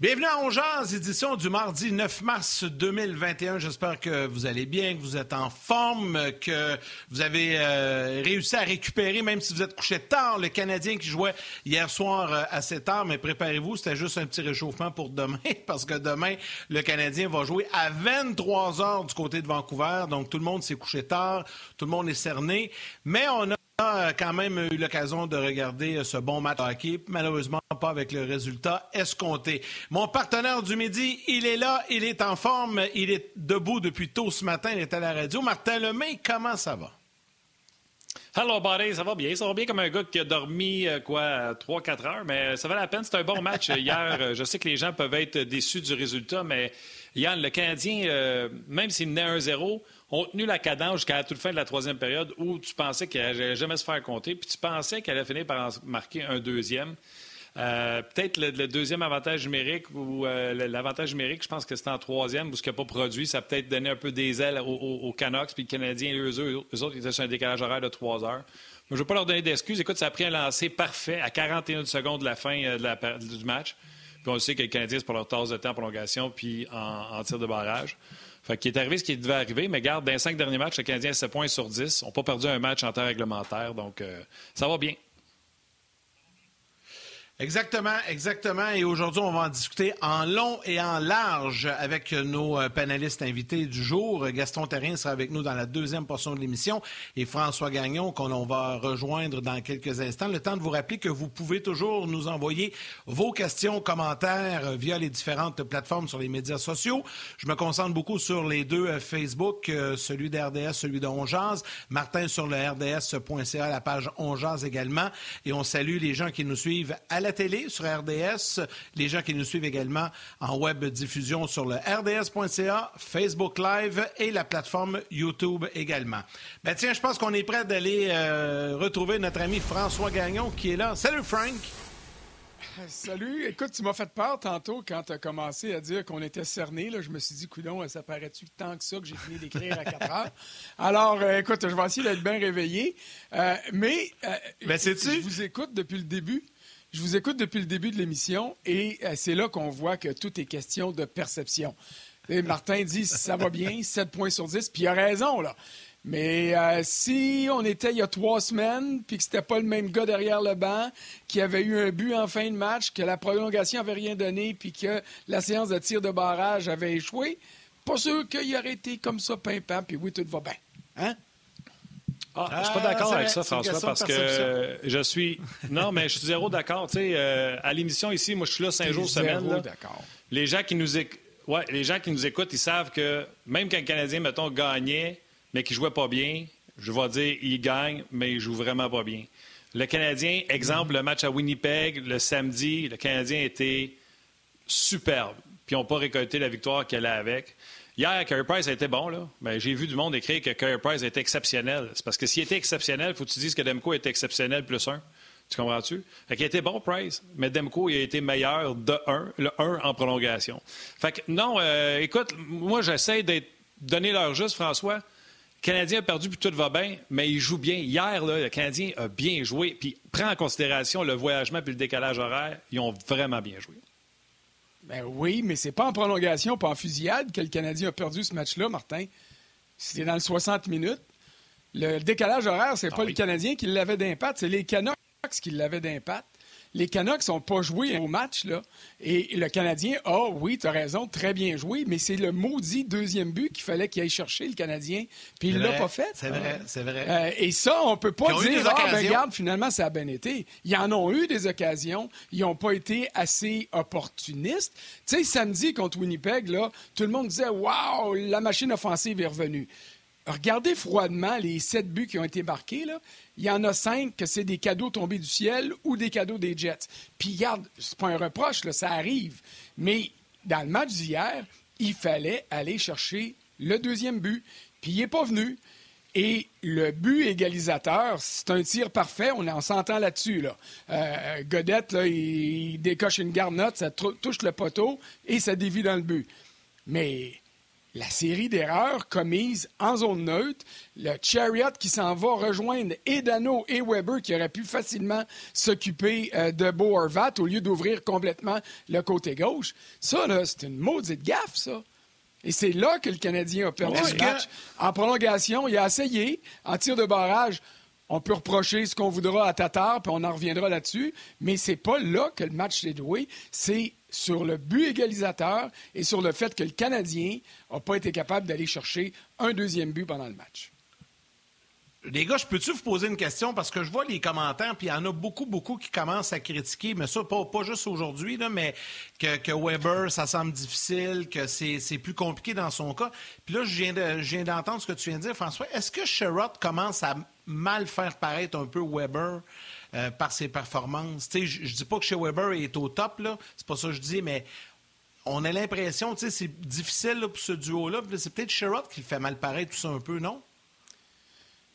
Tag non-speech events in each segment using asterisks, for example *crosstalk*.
Bienvenue à Ongeaz, édition du mardi 9 mars 2021. J'espère que vous allez bien, que vous êtes en forme, que vous avez euh, réussi à récupérer, même si vous êtes couché tard, le Canadien qui jouait hier soir euh, 7 heures. Mais préparez-vous, c'était juste un petit réchauffement pour demain, *laughs* parce que demain, le Canadien va jouer à 23 heures du côté de Vancouver. Donc, tout le monde s'est couché tard, tout le monde est cerné. Mais on a a quand même eu l'occasion de regarder ce bon match de hockey. Malheureusement, pas avec le résultat escompté. Mon partenaire du midi, il est là, il est en forme, il est debout depuis tôt ce matin, il est à la radio. Martin Lemay, comment ça va? Hello, buddy, ça va bien? Ça va bien comme un gars qui a dormi, euh, quoi, 3-4 heures, mais ça valait la peine. C'est un bon match *laughs* hier. Je sais que les gens peuvent être déçus du résultat, mais Yann, le Canadien, euh, même s'il menait 1-0, ont tenu la cadence jusqu'à la toute fin de la troisième période où tu pensais qu'elle n'allait jamais se faire compter, puis tu pensais qu'elle allait finir par en marquer un deuxième. Euh, peut-être le, deuxième avantage numérique ou euh, l'avantage numérique, je pense que c'était en troisième, où ce qui n'a pas produit, ça a peut-être donné un peu des ailes aux, Canucks, puis les Canadiens, eux, eux, autres, ils étaient sur un décalage horaire de trois heures. je ne veux pas leur donner d'excuses. Écoute, ça a pris un lancer parfait à 41 secondes de la fin euh, du match. Puis on sait que les Canadiens, c'est pour leur tasse de temps en prolongation puis en tir de barrage. Fait est arrivé ce qui devait arriver, mais garde, dans les cinq derniers matchs, le Canadien a 7 points sur 10. On n'a pas perdu un match en temps réglementaire, donc euh, ça va bien. Exactement, exactement. Et aujourd'hui, on va en discuter en long et en large avec nos euh, panélistes invités du jour. Gaston Terrien sera avec nous dans la deuxième portion de l'émission et François Gagnon qu'on va rejoindre dans quelques instants. Le temps de vous rappeler que vous pouvez toujours nous envoyer vos questions, commentaires via les différentes plateformes sur les médias sociaux. Je me concentre beaucoup sur les deux euh, Facebook, euh, celui d'RDS, celui de Onjaz. Martin sur le rds.ca, la page Onjaz également. Et on salue les gens qui nous suivent à la télé sur RDS, les gens qui nous suivent également en web diffusion sur le rds.ca, Facebook Live et la plateforme YouTube également. Ben tiens, je pense qu'on est prêt d'aller euh, retrouver notre ami François Gagnon qui est là. Salut Frank! Salut. Écoute, tu m'as fait peur tantôt quand tu as commencé à dire qu'on était cerné. Je me suis dit, coudon, ça paraît-tu tant que ça que j'ai fini d'écrire à 4 heures? Alors, euh, écoute, je vais essayer d'être bien réveillé. Euh, mais ben, je vous écoute depuis le début. Je vous écoute depuis le début de l'émission et euh, c'est là qu'on voit que tout est question de perception. Martin dit ça va bien, *laughs* 7 points sur 10, puis il a raison, là. Mais euh, si on était il y a trois semaines, puis que c'était pas le même gars derrière le banc, qui avait eu un but en fin de match, que la prolongation avait rien donné, puis que la séance de tir de barrage avait échoué, pas sûr qu'il aurait été comme ça pimpant, puis oui, tout va bien. Hein? Ah, je suis pas ah, d'accord avec ça, François, parce que je suis. Non, mais je suis zéro d'accord. Tu sais, euh, à l'émission ici, moi, je suis là cinq jours semaine. d'accord. Les gens qui nous Ouais, les gens qui nous écoutent, ils savent que même quand un Canadien, mettons, gagnait, mais qui jouait pas bien, je vais dire, il gagne, mais il joue vraiment pas bien. Le Canadien, exemple, le match à Winnipeg, le samedi, le Canadien était superbe. Puis ils n'ont pas récolté la victoire qu'elle a avec. Hier, Carey Price a été bon, là. Mais j'ai vu du monde écrire que Carey Price était exceptionnel. C'est parce que s'il était exceptionnel, il faut que tu dises que Demko était exceptionnel plus un. Tu comprends-tu? Fait qu'il a été bon, Price, mais Demko, il a été meilleur de 1, le 1 en prolongation. Fait que non, euh, écoute, moi, j'essaie d'être donner leur juste, François. Le Canadien a perdu, puis tout va bien, mais il joue bien. Hier, là, le Canadien a bien joué, puis prend en considération le voyagement puis le décalage horaire. Ils ont vraiment bien joué. Ben oui, mais c'est pas en prolongation, pas en fusillade que le Canadien a perdu ce match-là, Martin. C'était dans le 60 minutes. Le décalage horaire, c'est ah pas le Canadien qui l'avait d'impact, c'est les Canucks qui l'avaient d'impact les Canucks n'ont pas joué au match, là. Et le Canadien a, oui, tu as raison, très bien joué, mais c'est le maudit deuxième but qu'il fallait qu'il aille chercher, le Canadien. Puis il l'a pas fait. C'est vrai, c'est vrai. Euh, et ça, on peut pas dire, ah, ben, regarde, finalement, ça a bien été. Ils en ont eu des occasions. Ils n'ont pas été assez opportunistes. Tu sais, samedi contre Winnipeg, là, tout le monde disait, waouh, la machine offensive est revenue. Regardez froidement les sept buts qui ont été marqués. Il y en a cinq que c'est des cadeaux tombés du ciel ou des cadeaux des Jets. Puis regarde, c'est pas un reproche, ça arrive. Mais dans le match d'hier, il fallait aller chercher le deuxième but. Puis il n'est pas venu. Et le but égalisateur, c'est un tir parfait, on, s'entend là-dessus. Là. Euh, Godette, il, décoche une garnotte, ça touche le poteau et ça dévie dans le but. Mais la série d'erreurs commises en zone neutre, le Chariot qui s'en va rejoindre Edano et Weber qui auraient pu facilement s'occuper euh, de Beau Horvat au lieu d'ouvrir complètement le côté gauche. Ça, c'est une maudite gaffe, ça. Et c'est là que le Canadien a perdu le match. En prolongation, il a essayé. En tir de barrage, on peut reprocher ce qu'on voudra à Tatar, puis on en reviendra là-dessus. Mais c'est pas là que le match s'est joué. C'est sur le but égalisateur et sur le fait que le Canadien n'a pas été capable d'aller chercher un deuxième but pendant le match. Les gars, je peux-tu vous poser une question? Parce que je vois les commentaires, puis il y en a beaucoup, beaucoup qui commencent à critiquer, mais ça, pas, pas juste aujourd'hui, mais que, que, Weber, ça semble difficile, que c'est plus compliqué dans son cas. Puis là, je viens d'entendre ce que tu viens de dire, François. Est-ce que Sherrod commence à mal faire paraître un peu Weber euh, par ses performances? Je ne dis pas que chez Weber est au top, là. C'est pas ça que je dis, mais on a l'impression, tu sais, c'est difficile pour ce duo-là. C'est peut-être Sherrod qui le fait mal paraître tout ça un peu, non?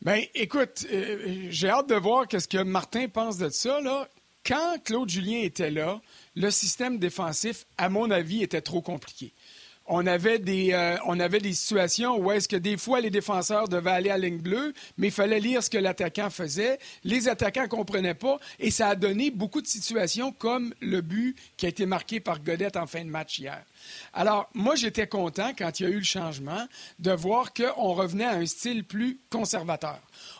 Bien, écoute, euh, j'ai hâte de voir ce que Martin pense de ça. Quand Claude Julien était là, le système défensif, à mon avis, était trop compliqué on avait des, euh, on avait des situations où est-ce que des fois les défenseurs devaient aller à ligne bleue, mais il fallait lire ce que l'attaquant faisait. Les attaquants ne comprenaient pas et ça a donné beaucoup de situations comme le but qui a été marqué par Godette en fin de match hier. Alors, moi, j'étais content quand il y a eu le changement de voir qu'on revenait à un style plus conservateur.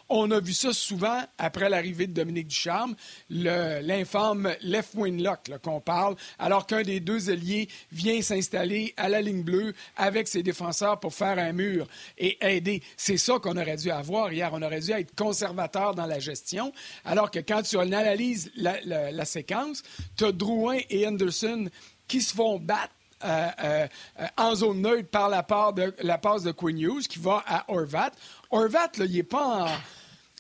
On a vu ça souvent après l'arrivée de Dominique Ducharme, l'infâme left wing lock qu'on parle, alors qu'un des deux alliés vient s'installer à la ligne bleue avec ses défenseurs pour faire un mur et aider. C'est ça qu'on aurait dû avoir hier. On aurait dû être conservateur dans la gestion, alors que quand tu analyses la, séquence, tu as Drouin et Anderson qui se font battre euh, euh, en zone neutre par la, passe de Quinn Hughes qui va à Orvat. Orvat, il n'est pas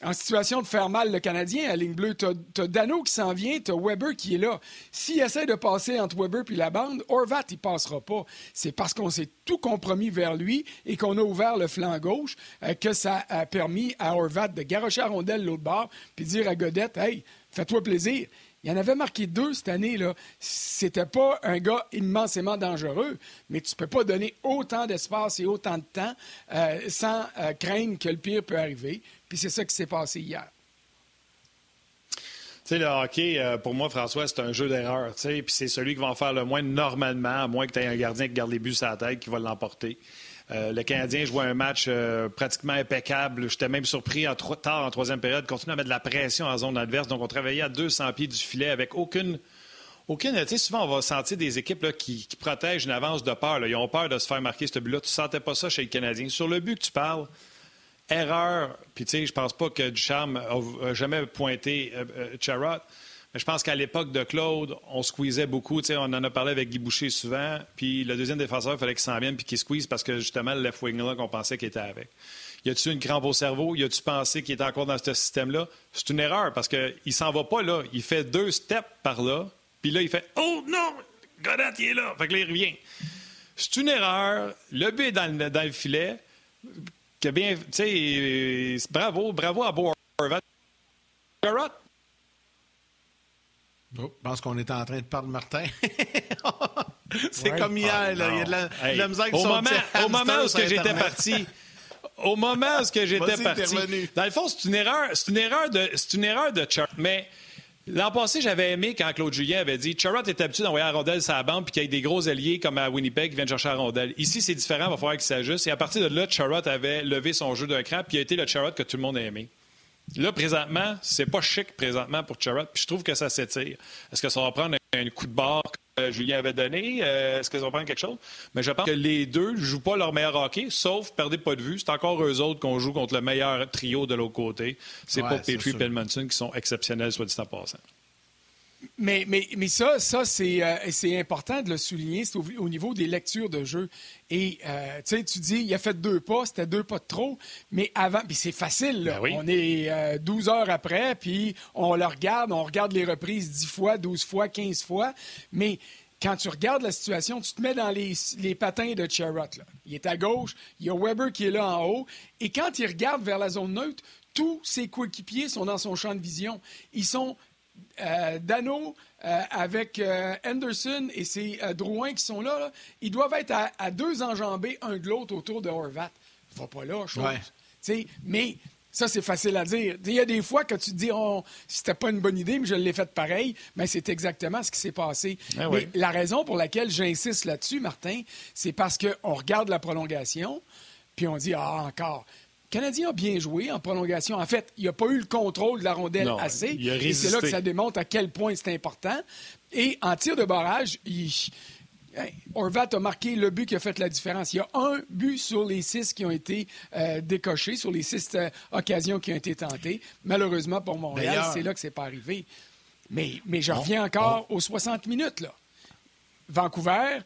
en, situation de faire mal le Canadien à ligne bleue. Tu as, Dano qui s'en vient, tu as Weber qui est là. S'il essaie de passer entre Weber et la bande, Orvat, il passera pas. C'est parce qu'on s'est tout compromis vers lui et qu'on a ouvert le flanc gauche euh, que ça a permis à Orvat de garocher à rondelle l'autre bord puis dire à Godette, hey, fais-toi plaisir. Il en avait marqué deux cette année. là. C'était pas un gars immensément dangereux, mais tu peux pas donner autant d'espace et autant de temps euh, sans euh, craindre que le pire peut arriver. Puis c'est ça qui s'est passé hier. Tu sais, le hockey, euh, pour moi, François, c'est un jeu d'erreur. Puis c'est celui qui va en faire le moins normalement, à moins que tu aies un gardien qui garde les buts sur la tête qui va l'emporter. Euh, le Canadien jouait un match euh, pratiquement impeccable. J'étais même surpris en tard en troisième période, continuer à mettre de la pression en zone adverse. Donc, on travaillait à 200 pieds du filet avec aucune. Aucune, tu sais, souvent, on va sentir des équipes qui, protègent une avance de peur. Ils ont peur de se faire marquer ce but-là. Tu ne sentais pas ça chez les Canadiens. Sur le but que tu parles, erreur, puis tu sais, je pense pas que Ducharme a, jamais pointé euh, Charrot je pense qu'à l'époque de Claude, on squeezait beaucoup. on en a parlé avec Guy Boucher souvent. Puis le deuxième défenseur, il fallait qu'il s'en vienne puis qu'il squeeze parce que justement, le left wing là qu'on pensait qu'il était avec. Y a-tu une crampe au cerveau? Y a-tu pensé qu'il était encore dans ce système-là? C'est une erreur parce qu'il s'en va pas là. Il fait deux steps par là. Puis là, il fait Oh non! Godet, il est là! Fait que là, il revient. C'est une erreur. Le but est dans le, filet. Que tu sais, bravo, bravo à Boer. Oh, je pense qu'on est en train de parler de Martin. *laughs* c'est comme hier, là. il y a de la, musique au moment, au moment où j'étais parti, au moment où j'étais parti, dans le fond, c'est une erreur, c'est une erreur de, c'est une erreur de Charlotte. Mais l'an passé, j'avais aimé quand Claude Julien avait dit Charlotte est habitué d'envoyer la rondelle sur la bande puis qu'il y ait des gros alliés comme à Winnipeg qui viennent chercher la rondelle. Ici, c'est différent, il va falloir qu'il s'ajuste. Et à partir de là, Charlotte avait levé son jeu d'un cran puis il a été le Charlotte que tout le monde a aimé. Là, présentement, c'est pas chic présentement pour Charrot, puis je trouve que ça s'étire. Est-ce que ça va prendre un coup de barre que Julien avait donné? Euh, est-ce que ça va prendre quelque chose? Mais je pense que les deux ne jouent pas leur meilleur hockey, sauf, perdez pas de vue, c'est encore eux autres qu'on joue contre le meilleur trio de l'autre côté. C'est pas Petrie et Pellmanson qui sont exceptionnels, soit dit en passant. Mais, mais, mais ça, ça euh, c'est important de le souligner, c'est au, niveau des lectures de jeu. Et euh, tu dis, il a fait deux pas, c'était deux pas de trop, mais avant, puis c'est facile, ben on est 12 euh, heures après, puis on le regarde, on regarde les reprises 10 fois, 12 fois, 15 fois, mais quand tu regardes la situation, tu te mets dans les, les patins de Charrot. Il est à gauche, il y a Weber qui est là en haut, et quand il regarde vers la zone neutre, tous ses coéquipiers sont dans son champ de vision. Ils sont Dano, avec Anderson et ses Drouin qui sont là, ils doivent être à, deux enjambées un de l'autre autour de Horvat. Va pas là, chose. Mais ça, c'est facile à dire. Il y a des fois que tu te dis, oh, c'était pas une bonne idée, mais je l'ai fait pareil. Mais c'est exactement ce qui s'est passé. Ah mais la raison pour laquelle j'insiste là-dessus, Martin, c'est parce qu'on regarde la prolongation, puis on dit, ah, encore. Le Canadien a bien joué en prolongation. En fait, il n'y a pas eu le contrôle de la rondelle assez. et c'est là que ça démontre à quel point c'est important. Et en tir de barrage, il, Orvat a marqué le but qui a fait la différence. Il y a un but sur les six qui ont été euh, décochés, sur les six euh, occasions qui ont été tentées. Malheureusement pour Montréal, c'est là que c'est pas arrivé. Mais, mais je reviens encore aux 60 minutes. Là. Vancouver,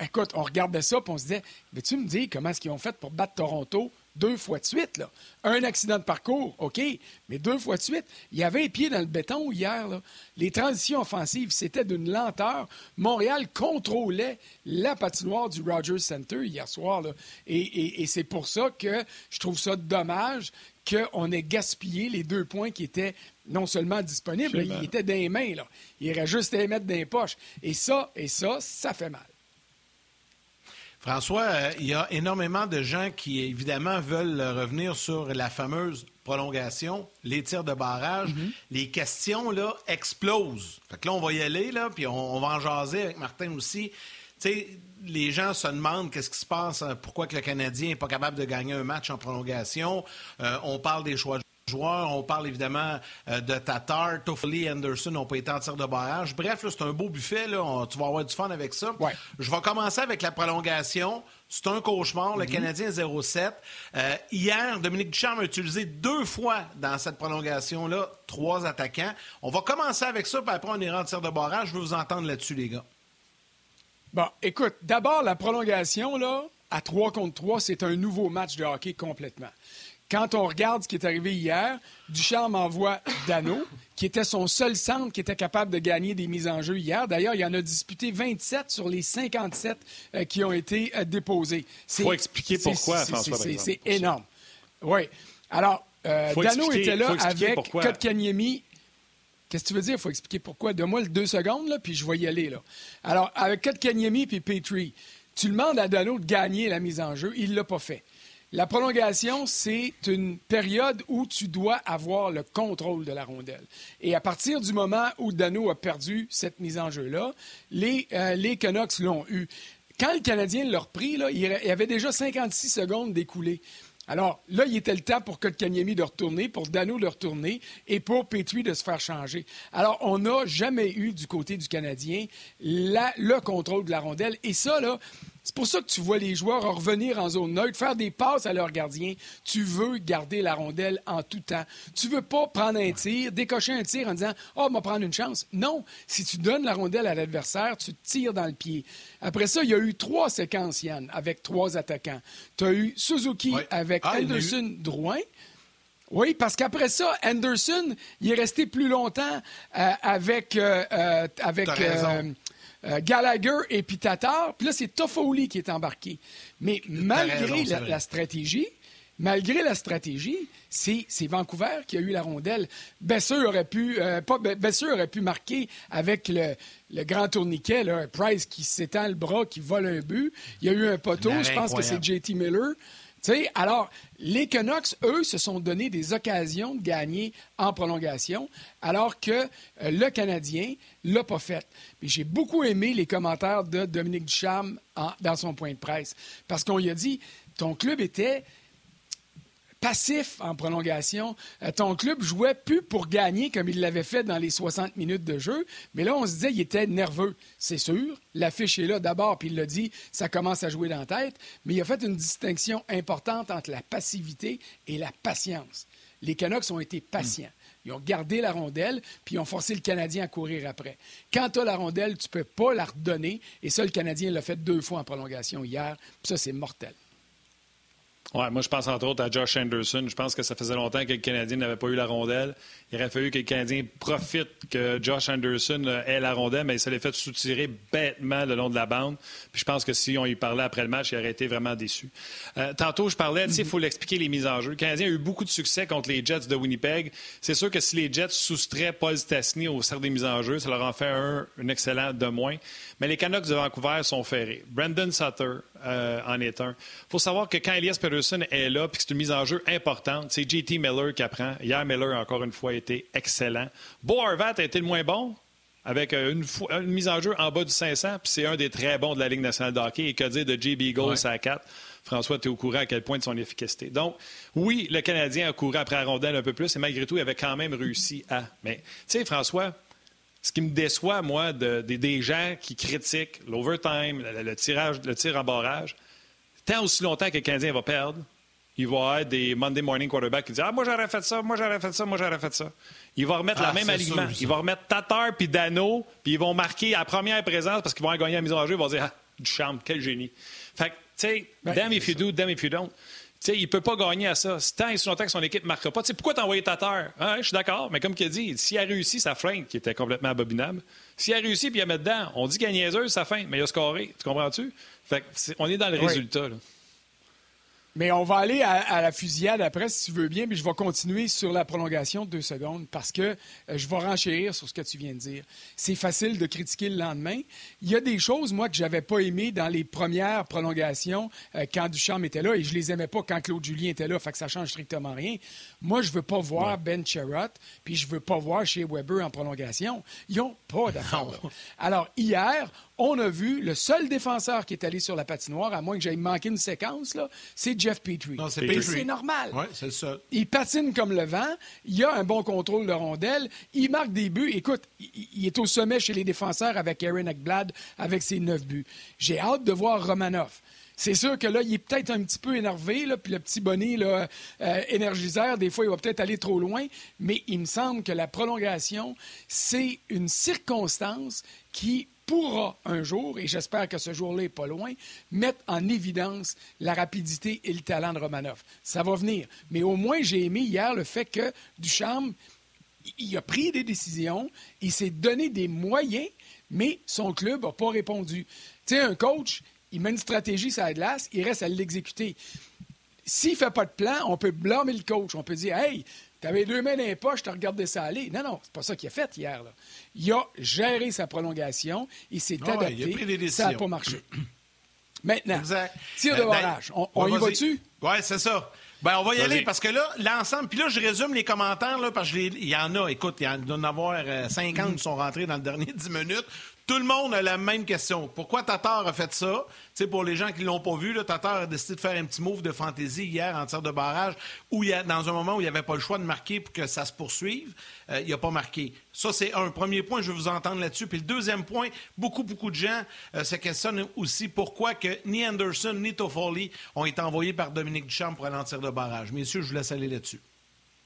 écoute, on regardait ça et on se disait, mais tu me dis comment est-ce qu'ils ont fait pour battre Toronto deux fois de suite. Là. Un accident de parcours, OK, mais deux fois de suite. Il y avait les pieds dans le béton hier. Les transitions offensives, c'était d'une lenteur. Montréal contrôlait la patinoire du Rogers Center hier soir. Et, c'est pour ça que je trouve ça dommage qu'on ait gaspillé les deux points qui étaient non seulement disponibles, ils étaient dans les mains. Là. Il irait juste les mettre dans les poches. Et ça, et ça, ça fait mal. François, euh, il y a énormément de gens qui, évidemment, veulent revenir sur la fameuse prolongation, les tirs de barrage. Mhm. Les questions, là, explosent. Fait que là, on va y aller, là, puis on, va en jaser avec Martin aussi. Tu sais, les gens se demandent qu'est-ce qui se passe, euh, pourquoi que le Canadien n'est pas capable de gagner un match en prolongation. Euh, on parle des choix de joueurs. On parle évidemment euh, de Tatar. Toffoli Anderson n'ont pas été en tir de barrage. Bref, c'est un beau buffet. Là. tu vas avoir du fun avec ça. Je vais commencer avec la prolongation. C'est un cauchemar. Le mhm. Canadien 0-7. Euh, hier, Dominique Ducharme a utilisé deux fois dans cette prolongation-là trois attaquants. On va commencer avec ça, puis après on ira en tir de barrage. Je veux vous entendre là-dessus, les gars. Bon, écoute, d'abord, la prolongation, là, à 3 contre 3, c'est un nouveau match de hockey complètement. Quand on regarde ce qui est arrivé hier, Ducharme envoie Dano, qui était son seul centre qui était capable de gagner des mises en jeu hier. D'ailleurs, il en a disputé 27 sur les 57 euh, qui ont été euh, déposés. Il faut expliquer pourquoi, François. C'est énorme. Oui. Alors, euh, Dano était là avec Kotkaniemi. Qu'est-ce que tu veux dire? Il faut expliquer pourquoi? Donne-moi deux secondes, là, puis je vais y aller. Là. Alors, avec Kotkaniemi et Petrie, tu demandes à Dano de gagner la mise en jeu. Il ne l'a pas fait. La prolongation, c'est une période où tu dois avoir le contrôle de la rondelle. Et à partir du moment où Dano a perdu cette mise en jeu-là, les, euh, les Canucks l'ont eu. Quand le Canadien l'a repris, là, il y avait déjà 56 secondes d'écoulées. Alors là, il était le temps pour Kotkaniemi de retourner, pour Dano de retourner et pour Petrie de se faire changer. Alors, on n'a jamais eu du côté du Canadien le contrôle de la rondelle. Et ça, là, c'est pour ça que tu vois les joueurs revenir en zone neutre, faire des passes à leur gardien. Tu veux garder la rondelle en tout temps. Tu veux pas prendre un tir, décocher un tir en disant Oh, on va prendre une chance. Non. Si tu donnes la rondelle à l'adversaire, tu tires dans le pied. Après ça, il y a eu trois séquences, Yann, avec trois attaquants. Tu as eu Suzuki avec ah, Anderson Drouin. Oui, parce qu'après ça, Anderson, il est resté plus longtemps euh, avec, euh, euh, avec euh, Gallagher et puis Tatar. Puis là, c'est Toffoli qui est embarqué. Mais malgré la, stratégie, malgré la stratégie, c'est, Vancouver qui a eu la rondelle. Besser aurait pu, euh, pas, aurait pu marquer avec le, grand tourniquet, là, Price qui s'étend le bras, qui vole un but. Il y a eu un poteau, je pense que c'est JT Miller alors, les Canucks, eux, se sont donné des occasions de gagner en prolongation, alors que euh, le Canadien l'a pas fait. j'ai beaucoup aimé les commentaires de Dominique Ducharme dans son point de presse, parce qu'on lui a dit, ton club était passif en prolongation. Euh, ton club jouait plus pour gagner comme il l'avait fait dans les 60 minutes de jeu, mais là, on se disait qu'il était nerveux. C'est sûr, l'affiche est là d'abord, puis il l'a dit, ça commence à jouer dans la tête, mais il a fait une distinction importante entre la passivité et la patience. Les Canucks ont été patients. Ils ont gardé la rondelle, puis ils ont forcé le Canadien à courir après. Quand tu as la rondelle, tu ne peux pas la redonner, et ça, le Canadien l'a fait deux fois en prolongation hier, puis ça, c'est mortel. Moi, je pense entre autres à Josh Anderson. Je pense que ça faisait longtemps que le Canadien n'avait pas eu la rondelle. Il aurait fallu que le Canadien profite que Josh Anderson euh, ait la rondelle, mais il s'est fait soutirer bêtement le long de la bande. Puis je pense que si on y parlait après le match, il aurait été vraiment déçu. Euh, tantôt, je parlais, tu sais, il faut l'expliquer les mises en jeu. Le Canadien a eu beaucoup de succès contre les Jets de Winnipeg. C'est sûr que si les Jets soustraient Paul Stastny au cercle des mises en jeu, ça leur en fait un, un excellent de moins. Mais les Canucks de Vancouver sont ferrés. Brandon Sutter euh, en est un. Il faut savoir que quand Elias Peterson est là, puis que c'est une mise en jeu importante, c'est JT Miller qui apprend. Hier, Miller, encore une fois, a été excellent. Beau Harvat a été le moins bon, avec euh, une, mise en jeu en bas du 500, puis c'est un des très bons de la Ligue nationale de hockey. Et que dire de JB Goals à 4? François, tu es au courant à quel point de son efficacité. Donc, oui, le Canadien a couru après la rondelle un peu plus, et malgré tout, il avait quand même réussi à. Mais, tu sais, François, ce qui me déçoit, moi, des gens qui critiquent l'overtime, le, tirage, le tir en barrage, tant aussi longtemps que le Canadien va perdre, il va y avoir des Monday morning quarterbacks qui disent Ah, moi j'aurais fait ça, moi j'aurais fait ça, moi j'aurais fait ça. Il va remettre la ah, même alignement. il va remettre Tatar puis Dano, puis ils vont marquer à première présence parce qu'ils vont gagner la mise en jeu. Ils vont dire Ah, du charme, quel génie. Fait que, tu sais, damn if you do, damn if you don't sais, il ne peut pas gagner à ça. Tant et si longtemps que son équipe ne marquera pas. sais, pourquoi t'as envoyé ta terre? Hein, je suis d'accord, mais comme il a dit, s'il a réussi, sa feinte, qui était complètement abominable, s'il a réussi puis il a mis dedans, on dit qu'il a niaiseuse, sa feinte, mais il a scoré. Tu comprends-tu? On est dans le résultat. Là. Mais on va aller à, la fusillade après, si tu veux bien, mais je vais continuer sur la prolongation de deux secondes parce que euh, je vais renchérir sur ce que tu viens de dire. C'est facile de critiquer le lendemain. Il y a des choses, moi, que j'avais pas aimées dans les premières prolongations euh, quand Duchamp était là et je les aimais pas quand Claude Julien était là, fait que ça change strictement rien. Moi, je veux pas voir Ben Sherrod, puis je veux pas voir chez Weber en prolongation. Ils n'ont pas d'accord. *laughs* Alors, hier, on a vu le seul défenseur qui est allé sur la patinoire, à moins que j'aille manquer une séquence, là, c'est Jeff Petrie. c'est normal. Oui, c'est ça. Il patine comme le vent, il a un bon contrôle de rondelle, il marque des buts. Écoute, il, est au sommet chez les défenseurs avec Aaron Ekblad avec ses neuf buts. J'ai hâte de voir Romanov. C'est sûr que là, il est peut-être un petit peu énervé, là, puis le petit bonnet là, euh, énergiseur, des fois, il va peut-être aller trop loin, mais il me semble que la prolongation, c'est une circonstance qui pourra un jour, et j'espère que ce jour-là n'est pas loin, mettre en évidence la rapidité et le talent de Romanov. Ça va venir. Mais au moins, j'ai aimé hier le fait que Ducharme, il a pris des décisions, il s'est donné des moyens, mais son club n'a pas répondu. Tu sais, un coach, il met une stratégie sur la glace, il reste à l'exécuter. S'il ne fait pas de plan, on peut blâmer le coach. On peut dire Hey, tu avais deux mains dans les poches, tu as regardé ça aller. Non, non, c'est pas ça qu'il a fait hier. Il a géré sa prolongation, il s'est ah adapté. ça n'a pas marché. *clears throat* Maintenant, tir de euh, barrage. On, y va-tu? Oui, c'est ça. Ben, on va y aller parce que là, l'ensemble, puis là, je résume les commentaires, là, parce qu'il y en a, écoute, il y en a avoir 50 qui sont rentrés dans le dernier *laughs* 10 minutes. Tout le monde a la même question. Pourquoi Tatar a fait ça? sais, pour les gens qui ne l'ont pas vu, là, Tatar a décidé de faire un petit move de fantaisie hier en tir de barrage, où il y a, dans un moment où il n'y avait pas le choix de marquer pour que ça se poursuive. Euh, il n'a pas marqué. Ça, c'est un premier point. Je vais vous entendre là-dessus. Puis le deuxième point, beaucoup, beaucoup de gens euh, se questionnent aussi pourquoi que ni Anderson ni Toffoli ont été envoyés par Dominique Duchamp pour aller en tir de barrage. Messieurs, je vous laisse aller là-dessus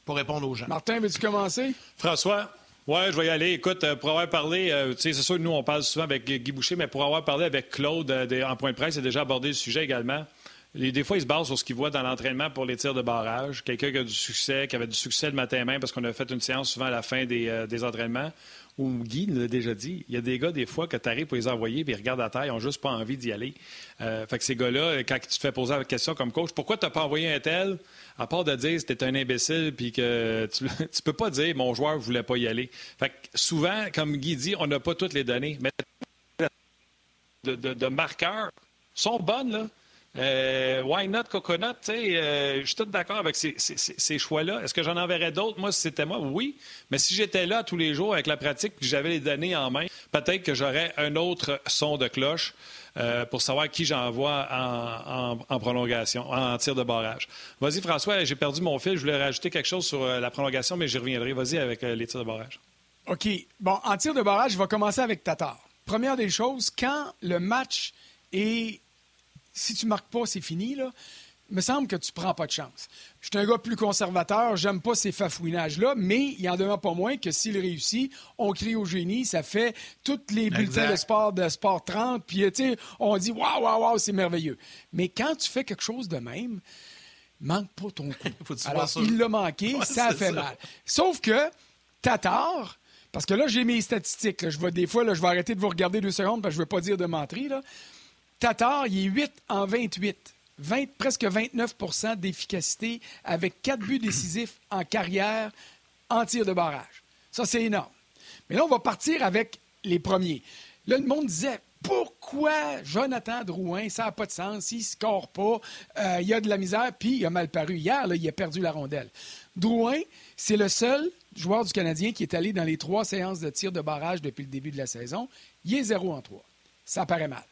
pour répondre aux gens. Martin, veux-tu commencer? François, oui, je vais y aller. Écoute, euh, pour avoir parlé, euh, c'est sûr que nous, on parle souvent avec Guy Boucher, mais pour avoir parlé avec Claude euh, en point de presse, il a déjà abordé le sujet également. des fois, il se base sur ce qu'il voit dans l'entraînement pour les tirs de barrage. Quelqu'un qui a du succès, qui avait du succès le matin même parce qu'on a fait une séance souvent à la fin des, des entraînements. Ou Guy l'a déjà dit, il y a des gars, des fois, que tu arrives pour les envoyer, puis ils regardent à terre, ils n'ont juste pas envie d'y aller. fait que ces gars-là, quand tu te fais poser la question comme coach, pourquoi tu n'as pas envoyé un tel? à part de dire que c'était un imbécile puis que tu, *laughs* ne peux pas dire mon joueur ne voulait pas y aller. Fait souvent, comme Guy dit, on n'a pas toutes les données. Mais de, marqueurs sont bonnes, là. Euh, why not coconut? Euh, je suis tout d'accord avec ces, choix-là. Est-ce que j'en enverrais d'autres? Moi, si c'était moi, oui. Mais si j'étais là tous les jours avec la pratique et que j'avais les données en main, peut-être que j'aurais un autre son de cloche. Euh, pour savoir qui j'envoie en, prolongation, en tir de barrage. Vas-y, François, j'ai perdu mon fil. Je voulais rajouter quelque chose sur euh, la prolongation, mais j'y reviendrai. Vas-y avec les tirs de barrage. OK. Bon, en tir de barrage, je vais commencer avec Tatar. Première des choses, quand le match est. Si tu marques pas, c'est fini, là me semble que tu prends pas de chance. Je suis un gars plus conservateur, j'aime pas ces fafouinages-là, mais il en demeure pas moins que s'il réussit, on crie au génie, ça fait tous les bulletins de sport de Sport 30, puis on dit waouh, waouh, waouh, c'est merveilleux. Mais quand tu fais quelque chose de même, manque pas ton coup. *laughs* Alors, il l'a manqué, ça a fait mal. Sauf que Tatar, parce que là, j'ai mes statistiques. Je vais, des fois, là, je vais arrêter de vous regarder deux secondes parce que je ne veux pas dire de menterie. Là. Tatar, il est 8 en 28. 20, presque 29% d'efficacité avec quatre buts décisifs en carrière en tir de barrage. Ça, c'est énorme. Mais là, on va partir avec les premiers. Là, le monde disait pourquoi Jonathan Drouin, ça n'a pas de sens, il ne score pas, euh, il a de la misère, puis il a mal paru. Hier, il a perdu la rondelle. Drouin, c'est le seul joueur du Canadien qui est allé dans les trois séances de tir de barrage depuis le début de la saison. Il est 0 en 3. Ça paraît mal.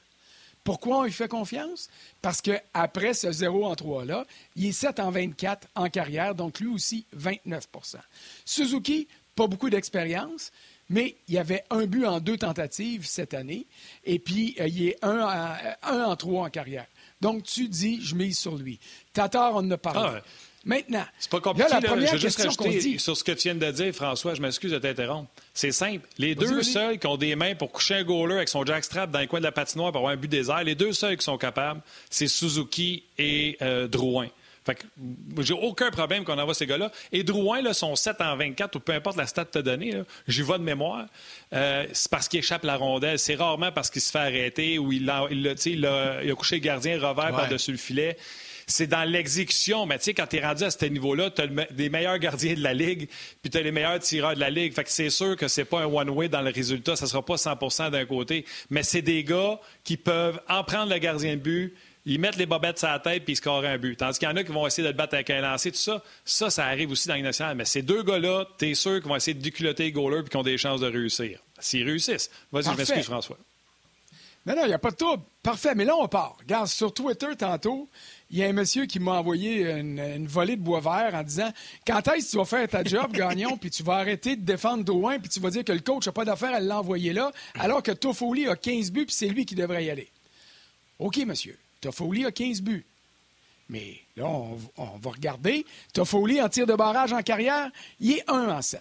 Pourquoi on lui fait confiance? Parce qu'après ce 0 en 3-là, il est 7 en 24 en carrière, donc lui aussi 29% Suzuki, pas beaucoup d'expérience, mais il avait un but en deux tentatives cette année, et puis euh, il est 1 en, 3 en carrière. Donc tu dis, je mise sur lui. Tatar, on en a parlé. Ah Maintenant, c'est pas compliqué. la première je veux juste rajouter sur ce que tu viens de dire, François. Je m'excuse de t'interrompre. C'est simple. Les deux seuls qui ont des mains pour coucher un goaler avec son jackstrap dans le coin de la patinoire pour avoir un but désert, les deux seuls qui sont capables, c'est Suzuki et euh, Drouin. Fait que j'ai aucun problème qu'on envoie ces gars-là. Et Drouin, là, son 7 en 24, ou peu importe la stat que tu as donnée, j'y vais de mémoire. Euh, c'est parce qu'il échappe la rondelle. C'est rarement parce qu'il se fait arrêter ou il a, il, il a, il a couché le gardien revers par-dessus le filet c'est dans l'exécution. Mais tu sais, quand tu es rendu à ce niveau-là, tu as les meilleurs gardiens de la Ligue, puis tu as les meilleurs tireurs de la Ligue. Fait que c'est sûr que c'est pas un one-way dans le résultat. Ça sera pas 100% d'un côté. Mais c'est des gars qui peuvent en prendre le gardien de but, ils mettent les bobettes sur la tête puis ils scorent un but. Tandis qu'il y en a qui vont essayer de le battre avec un lancer, tout ça. Ça, ça arrive aussi dans les nationale. Mais ces deux gars-là, tu es sûr qu'ils vont essayer de déculotter les goalers puis qu'ils ont des chances de réussir. S'ils réussissent. Vas-y, je m'excuse, François. Mais non, il n'y a pas de trouble. Parfait. Mais là, on part. Regarde, sur Twitter, tantôt, il y a un monsieur qui m'a envoyé une, volée de bois vert en disant Quand est-ce que tu vas faire ta job, Gagnon, puis tu vas arrêter de défendre Drouin, puis tu vas dire que le coach n'a pas d'affaire à l'envoyer là, alors que Toffoli a 15 buts, puis c'est lui qui devrait y aller? OK, monsieur. Toffoli a 15 buts. Mais là, on, on va regarder. Toffoli en tir de barrage en carrière, il est 1 en 7.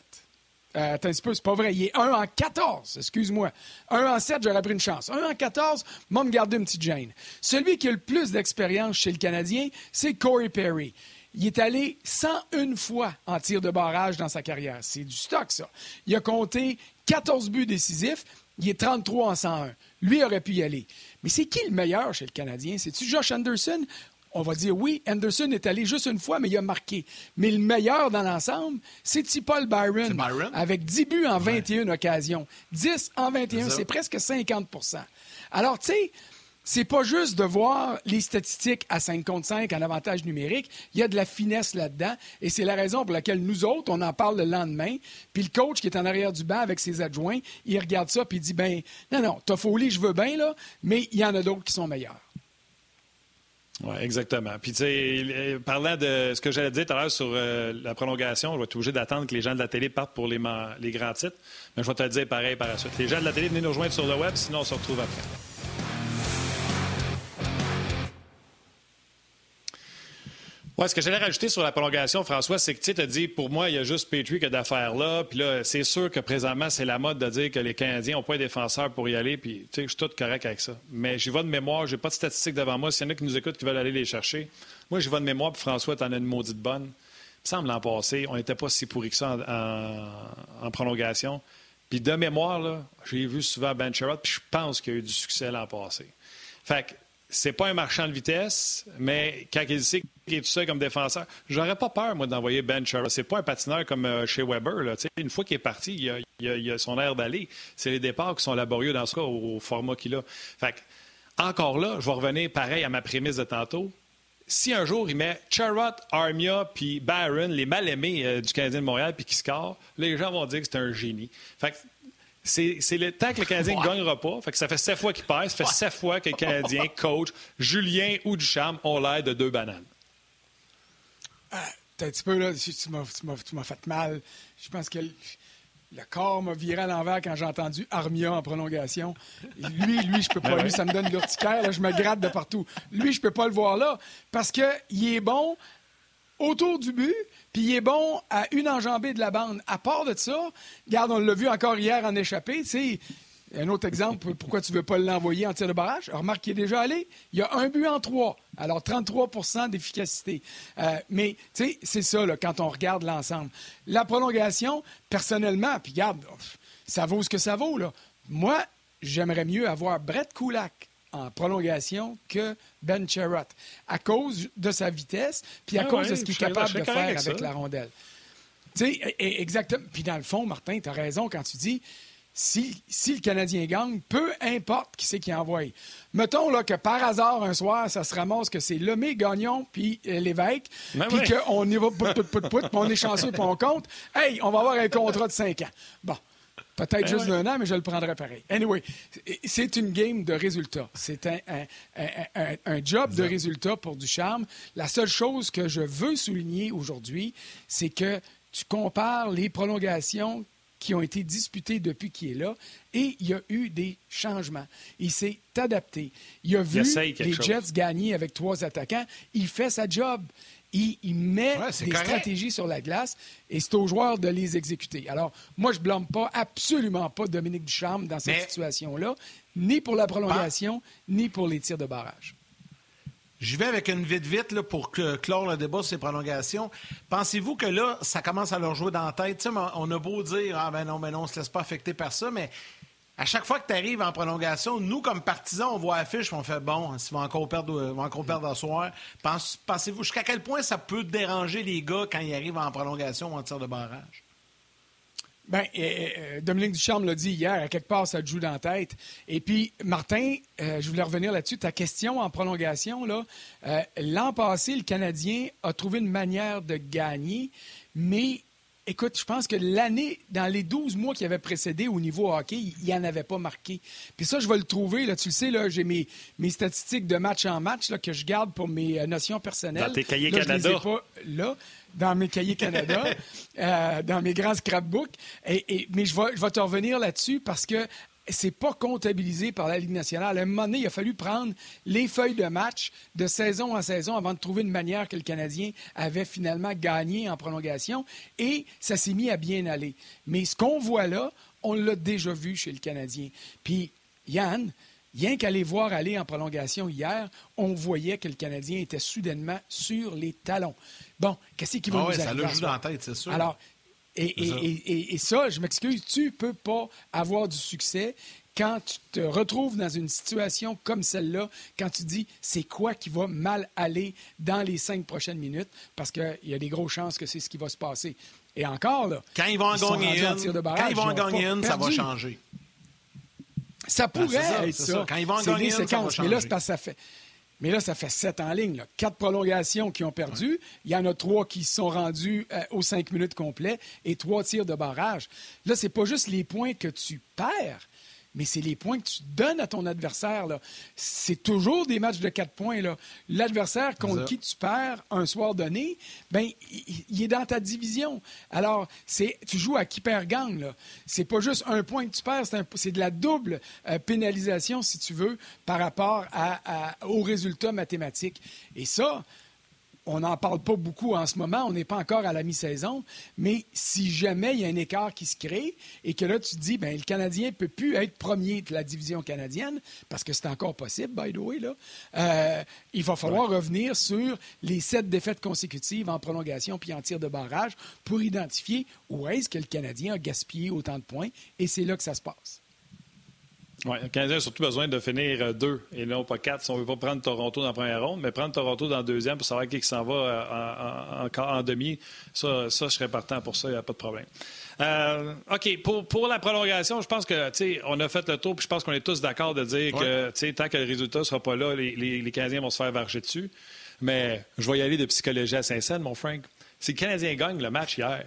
Euh, attends un peu, c'est pas vrai. Il est 1 en 14, excuse-moi. 1 en 7, j'aurais pris une chance. 1 en 14, moi, me garder une petite gêne. Celui qui a le plus d'expérience chez le Canadien, c'est Corey Perry. Il est allé 101 fois en tir de barrage dans sa carrière. C'est du stock, ça. Il a compté 14 buts décisifs. Il est 33 en 101. Lui aurait pu y aller. Mais c'est qui le meilleur chez le Canadien? C'est-tu Josh Anderson on va dire oui, Anderson est allé juste une fois, mais il a marqué. Mais le meilleur dans l'ensemble, c'est Paul Byron, Byron, avec 10 buts en 21 occasions. 10 en 21, c'est presque 50% Alors, tu sais, c'est pas juste de voir les statistiques à 5 contre 5 en avantage numérique. Il y a de la finesse là-dedans. Et c'est la raison pour laquelle nous autres, on en parle le lendemain. Puis le coach qui est en arrière du banc avec ses adjoints, il regarde ça puis il dit ben non, non, t'as folie, je veux bien, là, mais il y en a d'autres qui sont meilleurs. Oui, exactement. Puis, tu sais, parlant de ce que j'allais dire tout à l'heure sur euh, la prolongation, je vais être obligé d'attendre que les gens de la télé partent pour les, les grands titres. Mais je vais te le dire pareil par la suite. Les gens de la télé, venez nous rejoindre sur le web, sinon on se retrouve après. Ouais, ce que j'allais rajouter sur la prolongation, François, c'est que tu as dit, pour moi, il y a juste Petrie qui a d'affaires là. Puis là, c'est sûr que présentement, c'est la mode de dire que les Canadiens n'ont pas un défenseur pour y aller. Puis, tu sais, je suis tout correct avec ça. Mais j'y vais de mémoire, j'ai pas de statistiques devant moi. S'il y en a qui nous écoutent qui veulent aller les chercher, moi, j'y vais de mémoire. Puis François, t'en as une maudite bonne. Il me semble l'an passé, on n'était pas si pourri que ça en, prolongation. Puis de mémoire, j'ai vu souvent Ben Sherrod, puis je pense qu'il y a eu du succès l'an passé. Fait que c'est pas un marchand de vitesse, mais quand il sait qu'il est tout seul comme défenseur, j'aurais pas peur, moi, d'envoyer Ben Sherrod. C'est pas un patineur comme euh, chez Weber. Là. Une fois qu'il est parti, il a, a, son air d'aller. C'est les départs qui sont laborieux dans ce cas, au, format qu'il a. Fait encore là, je vais revenir pareil à ma prémisse de tantôt. Si un jour il met Charrot, Armia puis Barron, les mal-aimés euh, du Canadien de Montréal, puis qui les gens vont dire que c'est un génie. Fait c'est le temps que le Canadien ne gagnera pas. Fait que ça fait sept fois qu'il perd. Ça fait sept fois que le Canadien, *laughs* coach, Julien ou Duchamp ont l'air de deux bananes. Ah, un petit peu, là, tu m'as fait mal. Je pense que le, corps m'a viré à l'envers quand j'ai entendu Armia en prolongation. Lui, lui, je peux *laughs* pas. Ah lui, ça me donne l'urticaire. Je me gratte de partout. Lui, je peux pas le voir là parce qu'il est bon autour du but, puis il est bon à une enjambée de la bande. À part de ça, regarde, on l'a vu encore hier en échappée, tu un autre exemple, pourquoi tu ne veux pas l'envoyer en tir de barrage? Remarque qu'il est déjà allé. Il y a un but en trois Alors, 33% d'efficacité. Euh, mais, tu sais, c'est ça, quand on regarde l'ensemble. La prolongation, personnellement, puis regarde, ça vaut ce que ça vaut, là. Moi, j'aimerais mieux avoir Brett Kulak en prolongation que Ben Sherratt à cause de sa vitesse, puis à ah cause de ce qu'il est capable de faire avec, la rondelle. Tu sais, exactement. Puis dans le fond, Martin, tu as raison quand tu dis si, si, le Canadien gagne, peu importe qui c'est qui envoie. Mettons là, que par hasard, un soir, ça se ramasse que c'est Lemay, Gagnon, puis euh, l'évêque, ben puis qu'on y va, pout, pout, pout, pout, puis on est chanceux, puis on compte. Hey, on va avoir un contrat de 5 ans. Bon, Peut-être ben juste d'un an, mais je le prendrai pareil. Anyway, c'est une game de résultats. C'est un, un, job de résultats pour du charme. La seule chose que je veux souligner aujourd'hui, c'est que tu compares les prolongations qui ont été disputées depuis qu'il est là, et il y a eu des changements. Il s'est adapté. Il a vu les Jets gagner avec trois attaquants. Il fait sa job il, met des stratégies sur la glace et c'est aux joueurs de les exécuter. Alors, moi, je ne blâme pas, absolument pas Dominique Ducharme dans cette situation-là, ni pour la prolongation, ni pour les tirs de barrage. Je vais avec une vite-vite pour clore le débat sur ces prolongations. Pensez-vous que là, ça commence à leur jouer dans la tête? on a beau dire, ah ben non, mais non, on ne se laisse pas affecter par ça, mais à chaque fois que tu arrives en prolongation, nous, comme partisans, on voit l'affiche, on fait bon, s'ils vont encore perdre, vont encore soir. Pensez-vous jusqu'à quel point ça peut déranger les gars quand ils arrivent en prolongation ou en tir de barrage? Bien, euh, Dominique Ducharme l'a dit hier, à quelque part, ça te joue dans la tête. Et puis, Martin, euh, je voulais revenir là-dessus. Ta question en prolongation, là, euh, l'an passé, le Canadien a trouvé une manière de gagner, mais Écoute, je pense que l'année, dans les 12 mois qui avaient précédé au niveau hockey, il n'y en avait pas marqué. Puis ça, je vais le trouver. Là, tu le sais, là, j'ai mes, mes statistiques de match en match là, que je garde pour mes euh, notions personnelles. Dans tes cahiers Canada. Je pas là, dans mes cahiers Canada, *laughs* euh, dans mes grands scrapbooks. Et, mais je vais, je vais te revenir là-dessus parce que c'est pas comptabilisé par la Ligue nationale. À un moment donné, il a fallu prendre les feuilles de match de saison en saison avant de trouver une manière que le Canadien avait finalement gagné en prolongation et ça s'est mis à bien aller. Mais ce qu'on voit là, on l'a déjà vu chez le Canadien. Puis Yann, rien qu'aller voir aller en prolongation hier, on voyait que le Canadien était soudainement sur les talons. Bon, qu'est-ce qui va ah nous Ça le joue dans la tête, c'est sûr. Alors, et, ça, je m'excuse, tu ne peux pas avoir du succès quand tu te retrouves dans une situation comme celle-là, quand tu dis c'est quoi qui va mal aller dans les cinq prochaines minutes, parce qu'il y a des grosses chances que c'est ce qui va se passer. Et encore, là. Quand ils vont en gagner une, quand ils vont en gagner une, ça va changer. Ça ben, pourrait être ça. Quand ils vont en gagner une, ça va changer. Mais là, c'est parce que ça fait. Mais là, ça fait sept en ligne. Quatre prolongations qui ont perdu. Il y en a trois qui sont rendus euh, aux cinq minutes complets et trois tirs de barrage. Là, c'est pas juste les points que tu perds, mais c'est les points que tu donnes à ton adversaire. C'est toujours des matchs de quatre points. L'adversaire contre qui tu perds un soir donné, ben, il, est dans ta division. Alors, tu joues à qui perd gagne. C'est pas juste un point que tu perds, c'est de la double euh, pénalisation, si tu veux, par rapport à, aux résultats mathématiques. Et ça, on n'en parle pas beaucoup en ce moment, on n'est pas encore à la mi-saison, mais si jamais il y a un écart qui se crée et que là, tu te dis, ben le Canadien ne peut plus être premier de la division canadienne, parce que c'est encore possible, by the way, là, euh, il va falloir revenir sur les sept défaites consécutives en prolongation puis en tir de barrage pour identifier où est-ce que le Canadien a gaspillé autant de points, et c'est là que ça se passe. Oui, le Canadien a surtout besoin de finir euh, deux et non pas quatre si on ne veut pas prendre Toronto dans la première ronde, mais prendre Toronto dans la deuxième pour savoir qui s'en va euh, en, en, demi. Ça, ça, je serais partant pour ça, il n'y a pas de problème. Euh, OK, pour, pour, la prolongation, je pense que on a fait le tour, puis je pense qu'on est tous d'accord de dire que tant que le résultat ne sera pas là, les, les, Canadiens vont se faire varger dessus. Mais je vais y aller de psychologie à Saint-Saëns, mon Frank. Si le Canadien gagne le match hier,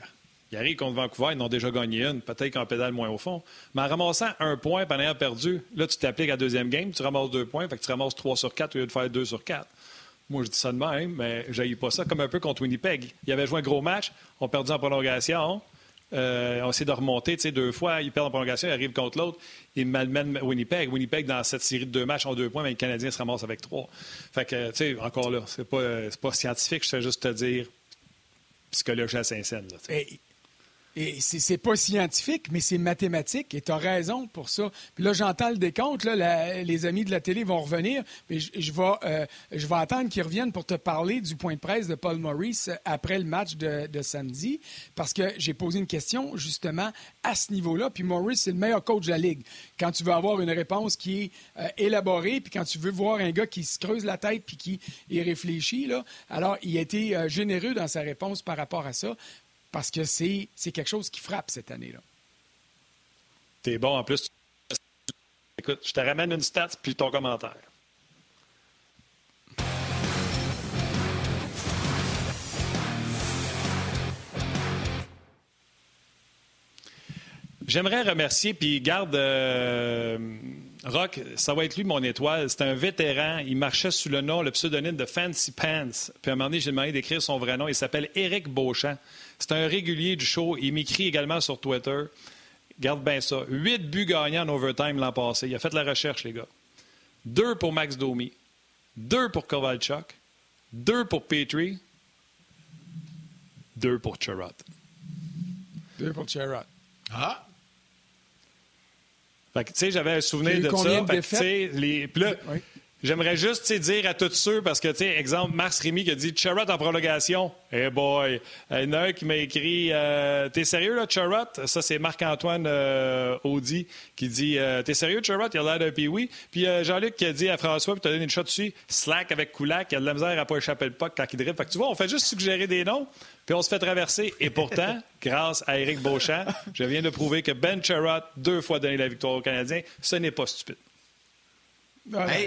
il arrive contre Vancouver, ils ont déjà gagné une, peut-être qu'en pédale moins au fond. Mais en ramassant un point pendant ayant perdu, là, tu t'appliques à la deuxième game, tu ramasses deux points, fait que tu ramasses trois sur quatre au lieu de faire deux sur quatre. Moi, je dis ça de même, mais je pas ça. Comme un peu contre Winnipeg. Il avait joué un gros match, on perdu en prolongation. Euh, on essaie de remonter deux fois, ils perdent en prolongation, ils arrivent contre l'autre, ils malmènent Winnipeg. Winnipeg, dans cette série de deux matchs, en deux points, mais le Canadien se ramasse avec trois. Fait que, tu sais, encore là, c'est pas, pas scientifique, je sais juste te dire psychologie à Saint-Saëns. Et c'est pas scientifique, mais c'est mathématique. Et tu as raison pour ça. Puis là, j'entends le décompte. Là, les amis de la télé vont revenir. Mais je, vais, euh, je vais attendre qu'ils reviennent pour te parler du point de presse de Paul Maurice après le match de, samedi. Parce que j'ai posé une question justement à ce niveau-là. Puis Maurice, c'est le meilleur coach de la Ligue. Quand tu veux avoir une réponse qui est euh, élaborée, puis quand tu veux voir un gars qui se creuse la tête puis qui y réfléchit, là, alors il a été euh, généreux dans sa réponse par rapport à ça parce que c'est quelque chose qui frappe cette année-là. T'es bon en plus. Écoute, je te ramène une stat puis ton commentaire. J'aimerais remercier, puis garde euh, Rock, ça va être lui mon étoile. C'est un vétéran. Il marchait sous le nom, le pseudonyme de Fancy Pants. Puis à un moment donné, j'ai demandé d'écrire son vrai nom. Il s'appelle Éric Beauchamp. C'est un régulier du show. Il m'écrit également sur Twitter. Garde bien ça. Huit buts gagnants en overtime l'an passé. Il a fait la recherche, les gars. Deux pour Max Domi. Deux pour Kovalchuk. Deux pour Petrie. Deux pour Charrot. Deux pour Charrot. Ah! Fait que, tu sais, j'avais un souvenir de ça. Fait que, tu sais, les... J'aimerais juste dire à tous ceux, parce que, exemple, Mars Rémy qui a dit Charrot en prolongation. Eh boy! Il y en a un qui m'a écrit euh, T'es sérieux, là, Charrot? Ça, c'est Marc-Antoine euh, Audi qui dit euh, T'es sérieux, Charrot? Il a l'air d'un pis oui. Puis Jean-Luc qui a dit à François, puis t'as donné une shot dessus Slack avec Koulak, il a de la misère à pas échapper le puck quand il dribble. Fait que tu vois, on fait juste suggérer des noms, puis on se fait traverser. Et pourtant, *laughs* grâce à Éric Beauchamp, je viens de prouver que Ben Charrot, deux fois donné la victoire aux Canadiens, ce n'est pas stupide.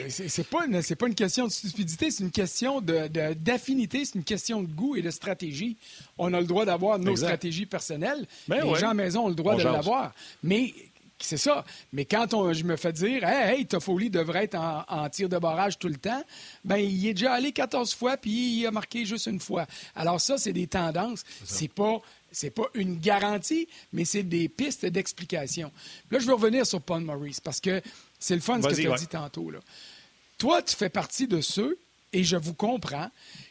C'est pas, une, pas une question de stupidité, c'est une question d'affinité, de, c'est une question de goût et de stratégie. On a le droit d'avoir nos stratégies personnelles. Ben les gens à la maison ont le droit de l'avoir. Mais c'est ça. Mais quand on, je me fais dire, hey, hey Toffoli devrait être en, tir de barrage tout le temps, ben il est déjà allé 14 fois puis il a marqué juste une fois. Alors ça, c'est des tendances. C'est pas c'est pas une garantie, mais c'est des pistes d'explication. Là, je veux revenir sur Paul Maurice parce que c'est le fun ce que tu as dit tantôt. Là. Toi, tu fais partie de ceux, et je vous comprends,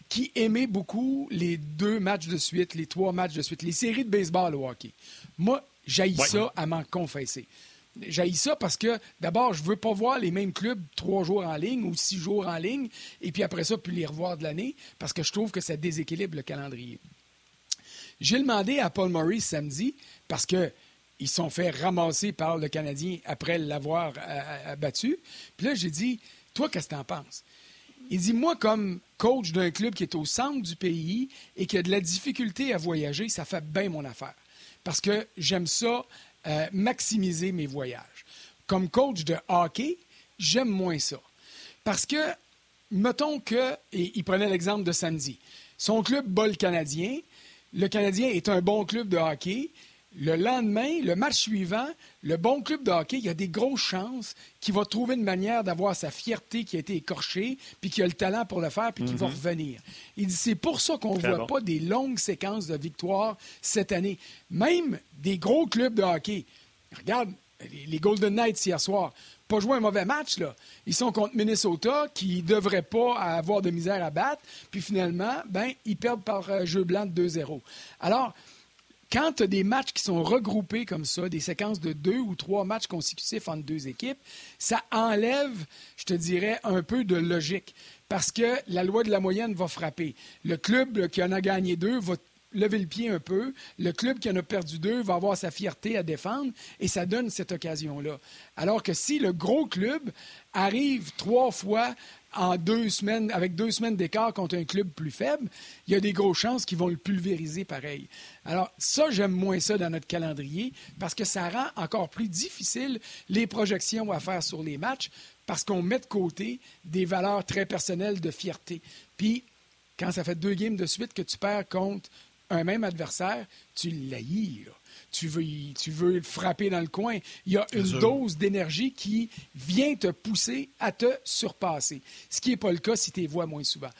qui aimaient beaucoup les deux matchs de suite, les trois matchs de suite, les séries de baseball au hockey. Moi, j'haïs ça à m'en confesser. J'haïs ça parce que, d'abord, je veux pas voir les mêmes clubs trois jours en ligne ou six jours en ligne, et puis après ça, puis les revoir de l'année, parce que je trouve que ça déséquilibre le calendrier. J'ai demandé à Paul Maurice samedi, parce que ils sont fait ramasser par le Canadien après l'avoir abattu. Puis là, j'ai dit, toi, qu'est-ce que tu en penses? Il dit, moi, comme coach d'un club qui est au centre du pays et qui a de la difficulté à voyager, ça fait bien mon affaire. Parce que j'aime ça, euh, maximiser mes voyages. Comme coach de hockey, j'aime moins ça. Parce que, mettons que, et il prenait l'exemple de samedi, son club bat Canadien, le Canadien est un bon club de hockey, le lendemain, le match suivant, le bon club de hockey, il y a des grosses chances qu'il va trouver une manière d'avoir sa fierté qui a été écorchée, puis qu'il a le talent pour le faire, puis qu'il va mhm. revenir. Il dit c'est pour ça qu'on ne voit pas des longues séquences de victoires cette année. Même des gros clubs de hockey. Regarde les Golden Knights hier soir. Pas joué un mauvais match, là. Ils sont contre Minnesota, qui ne devrait pas avoir de misère à battre. Puis finalement, ben, ils perdent par euh, jeu blanc de 2-0. Alors, quand tu as des matchs qui sont regroupés comme ça, des séquences de deux ou trois matchs consécutifs entre deux équipes, ça enlève, je te dirais, un peu de logique. Parce que la loi de la moyenne va frapper. Le club qui en a gagné deux va lever le pied un peu. Le club qui en a perdu deux va avoir sa fierté à défendre et ça donne cette occasion-là. Alors que si le gros club arrive trois fois en deux semaines, avec deux semaines d'écart contre un club plus faible, il y a des grosses chances qu'ils vont le pulvériser pareil. Alors, ça, j'aime moins ça dans notre calendrier parce que ça rend encore plus difficile les projections à faire sur les matchs parce qu'on met de côté des valeurs très personnelles de fierté. Puis, quand ça fait deux games de suite que tu perds contre un même adversaire, tu l'haïs, là tu veux, tu veux le frapper dans le coin. Il y a une dose d'énergie qui vient te pousser à te surpasser. Ce qui n'est pas le cas si tu les vois moins souvent.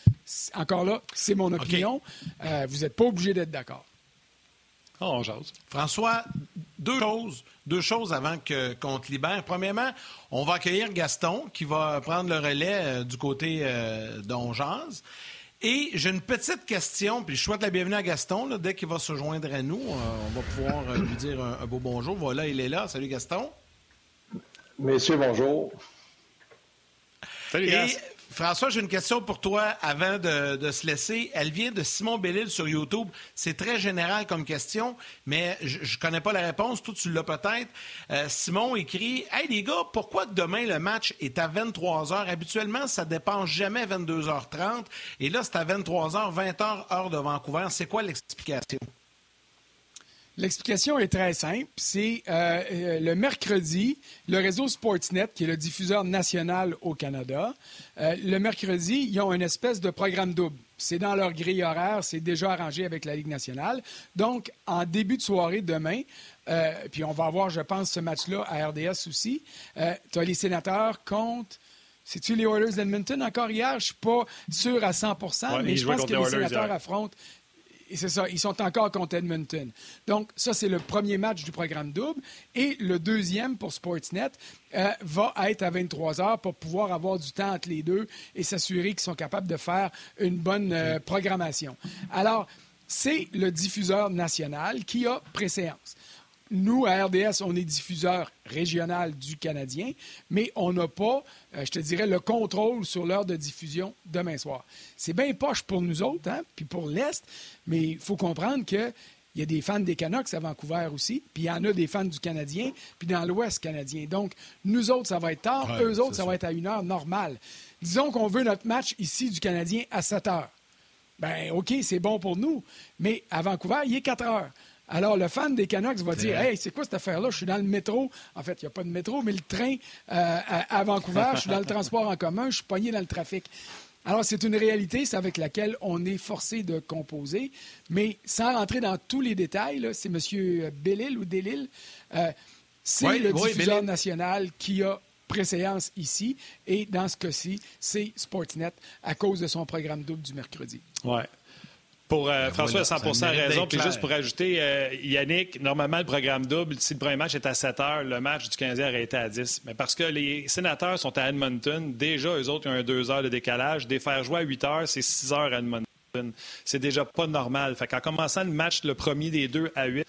Encore là, c'est mon opinion. Euh, vous n'êtes pas obligé d'être d'accord. Oh, jase. François, deux choses, deux choses avant qu'on te libère. Premièrement, on va accueillir Gaston qui va prendre le relais euh, du côté euh, Et j'ai une petite question, puis je souhaite la bienvenue à Gaston. dès qu'il va se joindre à nous, on va pouvoir lui dire un, beau bonjour. Voilà, il est là. Salut Gaston. Messieurs, bonjour. Salut Gaston. François, j'ai une question pour toi avant de, se laisser. Elle vient de Simon Bellil sur YouTube. C'est très général comme question, mais je ne connais pas la réponse. Toi, tu l'as peut-être. Euh, Simon écrit Hey les gars, pourquoi demain le match est à 23 h Habituellement, ça dépense jamais 22h30. Et là, c'est à 23 h 20h, heure de Vancouver. C'est quoi l'explication? L'explication est très simple. C'est euh, euh, le mercredi, le réseau Sportsnet, qui est le diffuseur national au Canada, euh, le mercredi, ils ont une espèce de programme double. C'est dans leur grille horaire, c'est déjà arrangé avec la Ligue nationale. Donc, en début de soirée demain, puis on va avoir, je pense, ce match-là à RDS aussi, tu as les sénateurs contre... C'est-tu les Oilers d'Edmonton encore hier? Je ne suis pas sûr à 100% mais je pense que les sénateurs affrontent c'est ça, ils sont encore contre Edmonton. Donc, ça, c'est le premier match du programme double. Et le deuxième pour Sportsnet euh, va être à 23 heures pour pouvoir avoir du temps entre les deux et s'assurer qu'ils sont capables de faire une bonne euh, programmation. Alors, c'est le diffuseur national qui a préséance. Nous, à RDS, on est diffuseur régional du Canadien, mais on n'a pas, euh, je te dirais, le contrôle sur l'heure de diffusion demain soir. C'est bien poche pour nous autres, hein, puis pour l'Est, mais il faut comprendre que il y a des fans des Canucks à Vancouver aussi, puis il y en a des fans du Canadien, puis dans l'Ouest canadien. Donc, nous autres, ça va être tard, eux autres, ça, va être à une heure normale. Disons qu'on veut notre match ici du Canadien à 7 heures. Ben OK, c'est bon pour nous, mais à Vancouver, il est 4 heures. Alors, le fan des Canucks va dire Hey, c'est quoi cette affaire-là? Je suis dans le métro. En fait, il n'y a pas de métro, mais le train euh, à, Vancouver, je suis dans le *laughs* transport en commun, je suis pogné dans le trafic. Alors, c'est une réalité, c'est avec laquelle on est forcé de composer. Mais sans rentrer dans tous les détails, c'est M. Bellil ou Delil, euh, c'est le diffuseur national qui a préséance ici. Et dans ce cas-ci, c'est Sportsnet à cause de son programme double du mercredi. Ouais. Pour euh, ben François a 100% raison. Puis juste pour ajouter, euh, Yannick, normalement, le programme double, si le premier match est à 7 heures, le match du 15 aurait été à 10. Mais parce que les sénateurs sont à Edmonton, déjà, eux autres, ils ont un 2 heures de décalage. Des faire jouer à 8 heures, c'est 6 heures à Edmonton. C'est déjà pas normal. Fait qu'en commençant le match, le premier des deux à 8,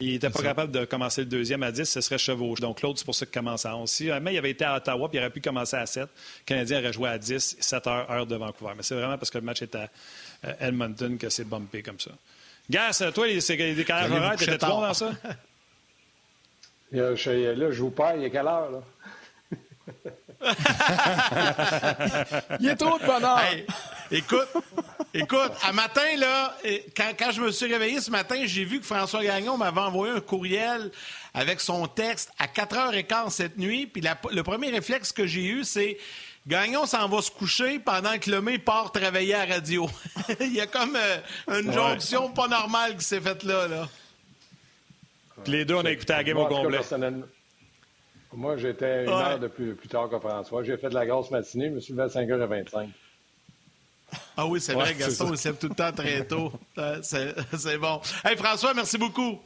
il n'était pas capable de commencer le deuxième à 10, ce serait chevauché. Donc l'autre, c'est pour ça qu'il commence à 11. Si mais il avait été à Ottawa, puis il aurait pu commencer à 7. Le Canadien aurait joué à 10, 7 heures, heure de Vancouver. Mais c'est vraiment parce que le match est à Edmonton que c'est bumpé comme ça. Gas, toi, les, les décalages horaires, t'étais bon dans ça? *laughs* Là, je joue pas. Il est quelle heure, là? *laughs* il est trop de bonheur. écoute, écoute, à matin, là, quand, quand, je me suis réveillé ce matin, j'ai vu que François Gagnon m'avait envoyé un courriel avec son texte à 4h15 cette nuit. Puis le premier réflexe que j'ai eu, c'est Gagnon s'en va se coucher pendant que Lemay part travailler à la radio. *laughs* Il y a comme euh, une jonction pas normale qui s'est faite là. là. les deux, on a écouté la game au complet. Moi, j'étais une heure de plus, tard que François. J'ai fait de la grosse matinée. Je me suis levé à 5h25. Ah oui, c'est vrai, Gaston, il se tout le temps très tôt. *laughs* C'est bon. Hey, François, merci beaucoup.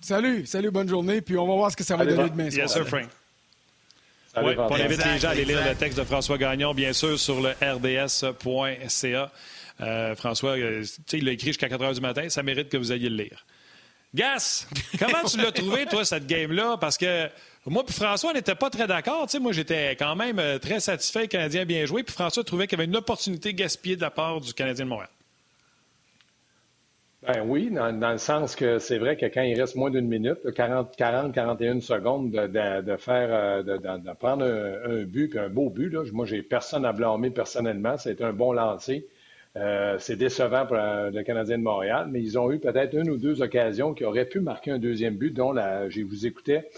Salut, salut, bonne journée. Puis on va voir ce que ça va donner demain. Yes, sir, Frank. Oui, on invite les gens à aller lire le texte de François Gagnon, bien sûr, sur le rds.ca. Euh, François, euh, il l'a écrit jusqu'à 4 h du matin. Ça mérite que vous ayez le lire. Gas, comment tu l'as trouvé, toi, cette game-là? Parce que moi et François, on n'était pas très d'accord. moi, j'étais quand même euh, très satisfait. Le Canadien bien joué. Puis François trouvait qu'il y avait une opportunité gaspillée de la part du Canadien de Montréal. Ben oui, dans, le sens que c'est vrai que quand il reste moins d'une minute, 40, 40 41 secondes de, faire, euh, de, prendre un, but, puis un beau but, là, moi, j'ai personne à blâmer personnellement. C'est un bon lancer. Euh, c'est décevant pour euh, le Canadien de Montréal, mais ils ont eu peut-être une ou deux occasions qui auraient pu marquer un deuxième but, dont la, je vous écoutais,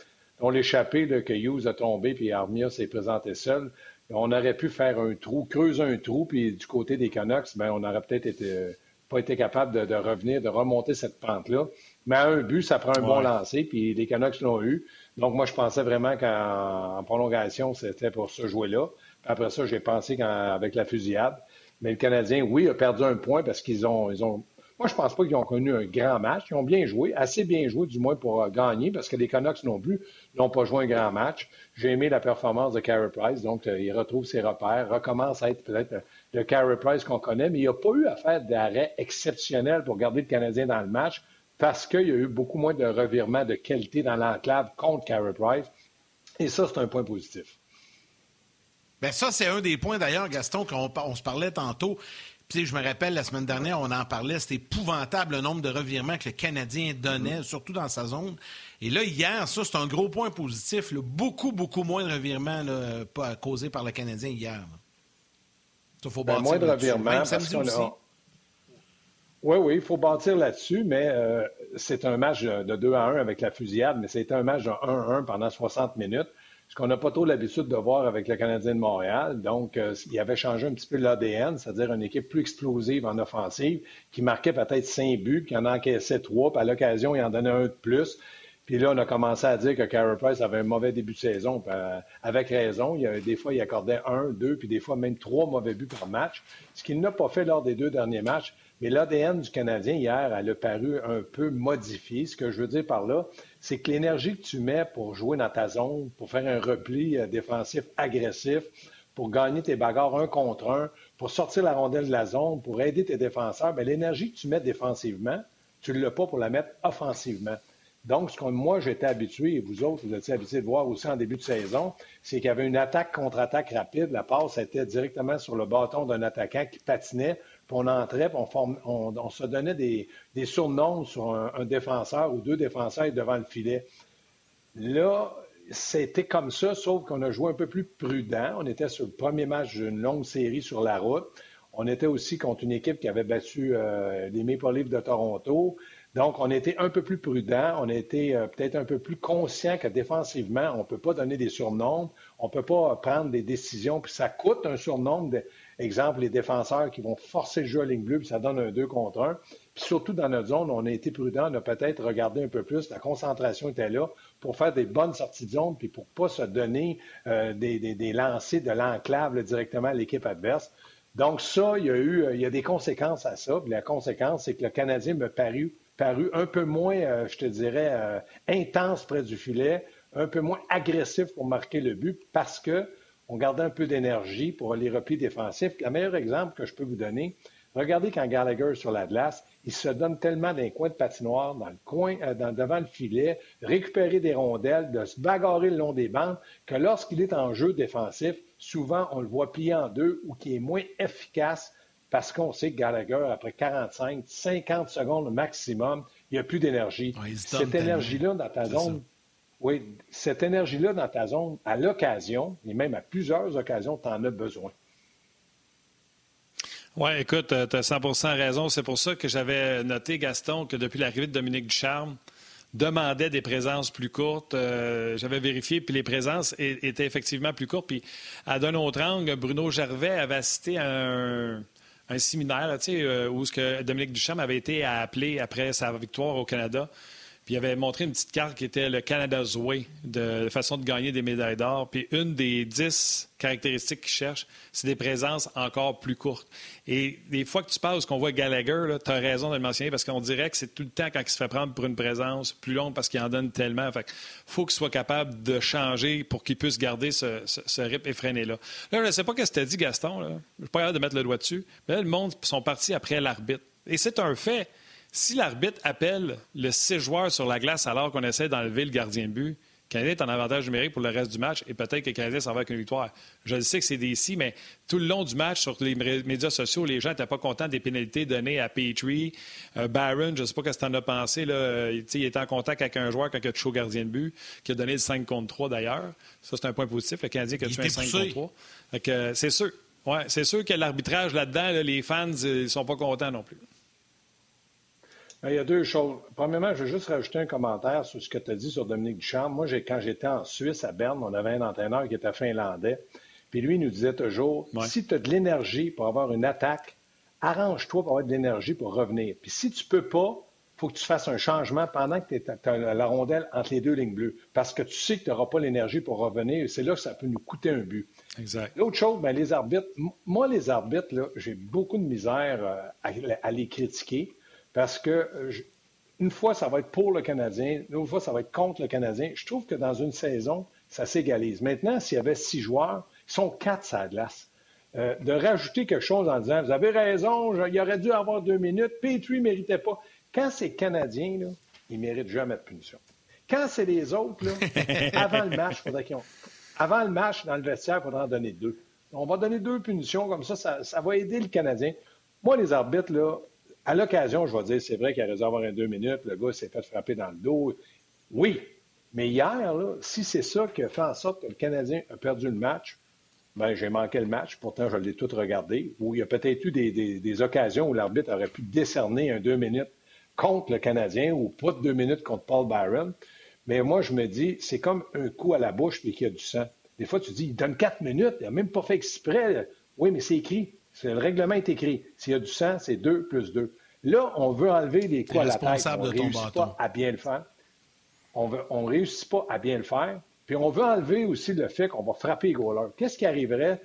dont l'échappée que Hughes a tombé, puis Armia s'est présenté seul. On aurait pu faire un trou, creuser un trou, puis du côté des Canucks, ben, on aurait peut-être été pas été capable de, revenir, de remonter cette pente-là. Mais à un but, ça prend un bon lancer, puis les Canucks l'ont eu. Donc, moi, je pensais vraiment qu'en prolongation, c'était pour ce jouer-là. Après ça, j'ai pensé qu'avec la fusillade. Mais le Canadien, oui, a perdu un point parce qu'ils ont, ils ont Moi, je pense pas qu'ils ont connu un grand match. Ils ont bien joué, assez bien joué, du moins pour euh, gagner, parce que les Canucks non plus n'ont pas joué un grand match. J'ai aimé la performance de Carey Price, donc euh, il retrouve ses repères, recommence à être peut-être le Carey Price qu'on connaît, mais il n'a pas eu à faire d'arrêt exceptionnel pour garder le Canadien dans le match parce qu'il y a eu beaucoup moins de revirements de qualité dans l'enclave contre Carey Price. Et ça, c'est un point positif. Bien, ça, c'est un des points d'ailleurs, Gaston, qu'on se parlait tantôt. Puis, je me rappelle, la semaine dernière, on en parlait, c'était épouvantable le nombre de revirements que le Canadien donnait, surtout dans sa zone. Et là, hier, ça, c'est un gros point positif. Beaucoup, beaucoup moins de revirements causés par le Canadien hier. Il faut ben. Parce qu'on a... Oui, oui, il faut bâtir là-dessus, mais euh, c'est un match de 2 à 1 avec la fusillade, mais c'était un match de 1 1 pendant 60 minutes ce qu'on n'a pas trop l'habitude de voir avec le Canadien de Montréal. Donc, euh, il avait changé un petit peu l'ADN, c'est-à-dire une équipe plus explosive en offensive, qui marquait peut-être cinq buts, puis qui en encaissait trois, puis à l'occasion, il en donnait un de plus. Puis là, on a commencé à dire que Carey Price avait un mauvais début de saison, euh, avec raison. Des fois, il accordait un, deux, puis des fois même trois mauvais buts par match, ce qu'il n'a pas fait lors des deux derniers matchs. Mais l'ADN du Canadien hier, elle a paru un peu modifié. Ce que je veux dire par là, c'est que l'énergie que tu mets pour jouer dans ta zone, pour faire un repli euh, défensif agressif, pour gagner tes bagarres un contre un, pour sortir la rondelle de la zone, pour aider tes défenseurs, bien, l'énergie que tu mets défensivement, tu ne l'as pas pour la mettre offensivement. Donc, ce que moi, j'étais habitué, et vous autres, vous étiez habitués de voir aussi en début de saison, c'est qu'il y avait une attaque contre-attaque rapide. La passe était directement sur le bâton d'un attaquant qui patinait puis on entrait, puis on, se donnait des, surnoms sur un, défenseur ou deux défenseurs devant le filet. Là, c'était comme ça, sauf qu'on a joué un peu plus prudent. On était sur le premier match d'une longue série sur la route. On était aussi contre une équipe qui avait battu euh, les Maple Leafs de Toronto. Donc, on était un peu plus prudent, on était euh, peut-être un peu plus conscient que défensivement, on ne peut pas donner des surnoms, on ne peut pas prendre des décisions, puis ça coûte un surnombre Exemple, les défenseurs qui vont forcer le jeu à ligne bleue, puis ça donne un 2 contre 1. Puis surtout dans notre zone, on a été prudent, on a peut-être regardé un peu plus, la concentration était là pour faire des bonnes sorties de zone, puis pour ne pas se donner euh, des, lancers de l'enclave directement à l'équipe adverse. Donc ça, il y a eu a des conséquences à ça. La conséquence, c'est que le Canadien me parut, paru un peu moins, euh, je te dirais, euh, intense près du filet, un peu moins agressif pour marquer le but parce que on gardait un peu d'énergie pour les replis défensifs. Le meilleur exemple que je peux vous donner, regardez quand Gallagher sur la glace, il se donne tellement d'un coin de patinoire, dans le coin, euh, devant le filet, récupérer des rondelles, de se bagarrer le long des bandes, que lorsqu'il est en jeu défensif, souvent on le voit plier en deux ou qui est moins efficace parce qu'on sait que Gallagher, après 45, 50 secondes maximum, il n'y a plus d'énergie. Cette énergie-là dans ta zone, oui, cette énergie-là dans ta zone, à l'occasion, et même à plusieurs occasions, tu en as besoin. Oui, écoute, tu as 100% raison. C'est pour ça que j'avais noté, Gaston, que depuis l'arrivée de Dominique Ducharme, demandait des présences plus courtes. Euh, j'avais vérifié, puis les présences étaient effectivement plus courtes. Puis à d'un autre angle, Bruno Gervais avait assisté à un, séminaire tu sais, euh, où ce que Dominique Ducharme avait été appelé après sa victoire au Canada. Puis il avait montré une petite carte qui était le Canada's Way, de façon de gagner des médailles d'or. Puis une des dix caractéristiques qu'il cherche, c'est des présences encore plus courtes. Et des fois que tu parles, ce qu'on voit Gallagher, tu as raison de le mentionner, parce qu'on dirait que c'est tout le temps quand il se fait prendre pour une présence plus longue parce qu'il en donne tellement. Fait faut qu'il soit capable de changer pour qu'il puisse garder ce, ce, effréné-là. Là, je ne sais pas ce que tu dit, Gaston. Là. Je suis pas capable de mettre le doigt dessus. Mais là, le monde sont partis après l'arbitre. Et c'est un fait. Si l'arbitre appelle le six joueurs sur la glace alors qu'on essaie d'enlever le gardien de but, le Canadien est en avantage numérique pour le reste du match et peut-être que le Canadien s'en va avec une victoire. Je sais que c'est des si, mais tout le long du match, sur les médias sociaux, les gens n'étaient pas contents des pénalités données à Petrie. Euh, Barron, je ne sais pas ce que tu en as pensé. Là, il était en contact avec un joueur quand il a touché au gardien de but, qui a donné le 5 contre 3 d'ailleurs. Ça, c'est un point positif. Le Canadien qui a tué un 5 contre 3. Euh, c'est sûr. Ouais, c'est sûr que l'arbitrage là-dedans, les fans, ils ne sont pas contents non plus. Ben, il y a deux choses. Premièrement, je veux juste rajouter un commentaire sur ce que tu as dit sur Dominique Duchamp. Moi, quand j'étais en Suisse, à Berne, on avait un entraîneur qui était finlandais. Puis lui, il nous disait toujours si tu as de l'énergie pour avoir une attaque, arrange-toi pour avoir de l'énergie pour revenir. Puis si tu peux pas, il faut que tu fasses un changement pendant que tu as la rondelle entre les deux lignes bleues. Parce que tu sais que tu n'auras pas l'énergie pour revenir. Et c'est là que ça peut nous coûter un but. Exact. L'autre chose, ben, les arbitres. Moi, les arbitres, j'ai beaucoup de misère euh, à les critiquer parce que euh, une fois, ça va être pour le Canadien, une autre fois, ça va être contre le Canadien. Je trouve que dans une saison, ça s'égalise. Maintenant, s'il y avait six joueurs, ils sont quatre à la glace. Euh, de rajouter quelque chose en disant Vous avez raison, il aurait dû avoir deux minutes, Petrie ne méritait pas. Quand c'est Canadien, là, il ne mérite jamais de punition. Quand c'est les autres, là, *laughs* avant le match, faudrait qu'ils ont... Avant le match, dans le vestiaire, il faudra en donner deux. On va donner deux punitions, comme ça, ça, va aider le Canadien. Moi, les arbitres, là, à l'occasion, je vais dire, c'est vrai qu'il a raison d'avoir un deux minutes, le gars s'est fait frapper dans le dos. Oui, mais hier, si c'est ça qui a fait en sorte que le Canadien a perdu le match, ben, j'ai manqué le match, pourtant je l'ai tout regardé, où il y a peut-être eu des, occasions où l'arbitre aurait pu décerner un deux minutes contre le Canadien ou pas de deux minutes contre Paul Byron. Mais moi, je me dis, c'est comme un coup à la bouche et qu'il y a du sang. Des fois, tu dis, il donne quatre minutes, il n'a même pas fait exprès. Oui, mais c'est écrit. Le règlement est écrit. S'il y a du sang, c'est deux plus deux. Là, on veut enlever des coups à la tête. On ne réussit pas à bien le faire. On ne réussit pas à bien le faire. Puis on veut enlever aussi le fait qu'on va frapper les goalers. Qu'est-ce qui arriverait?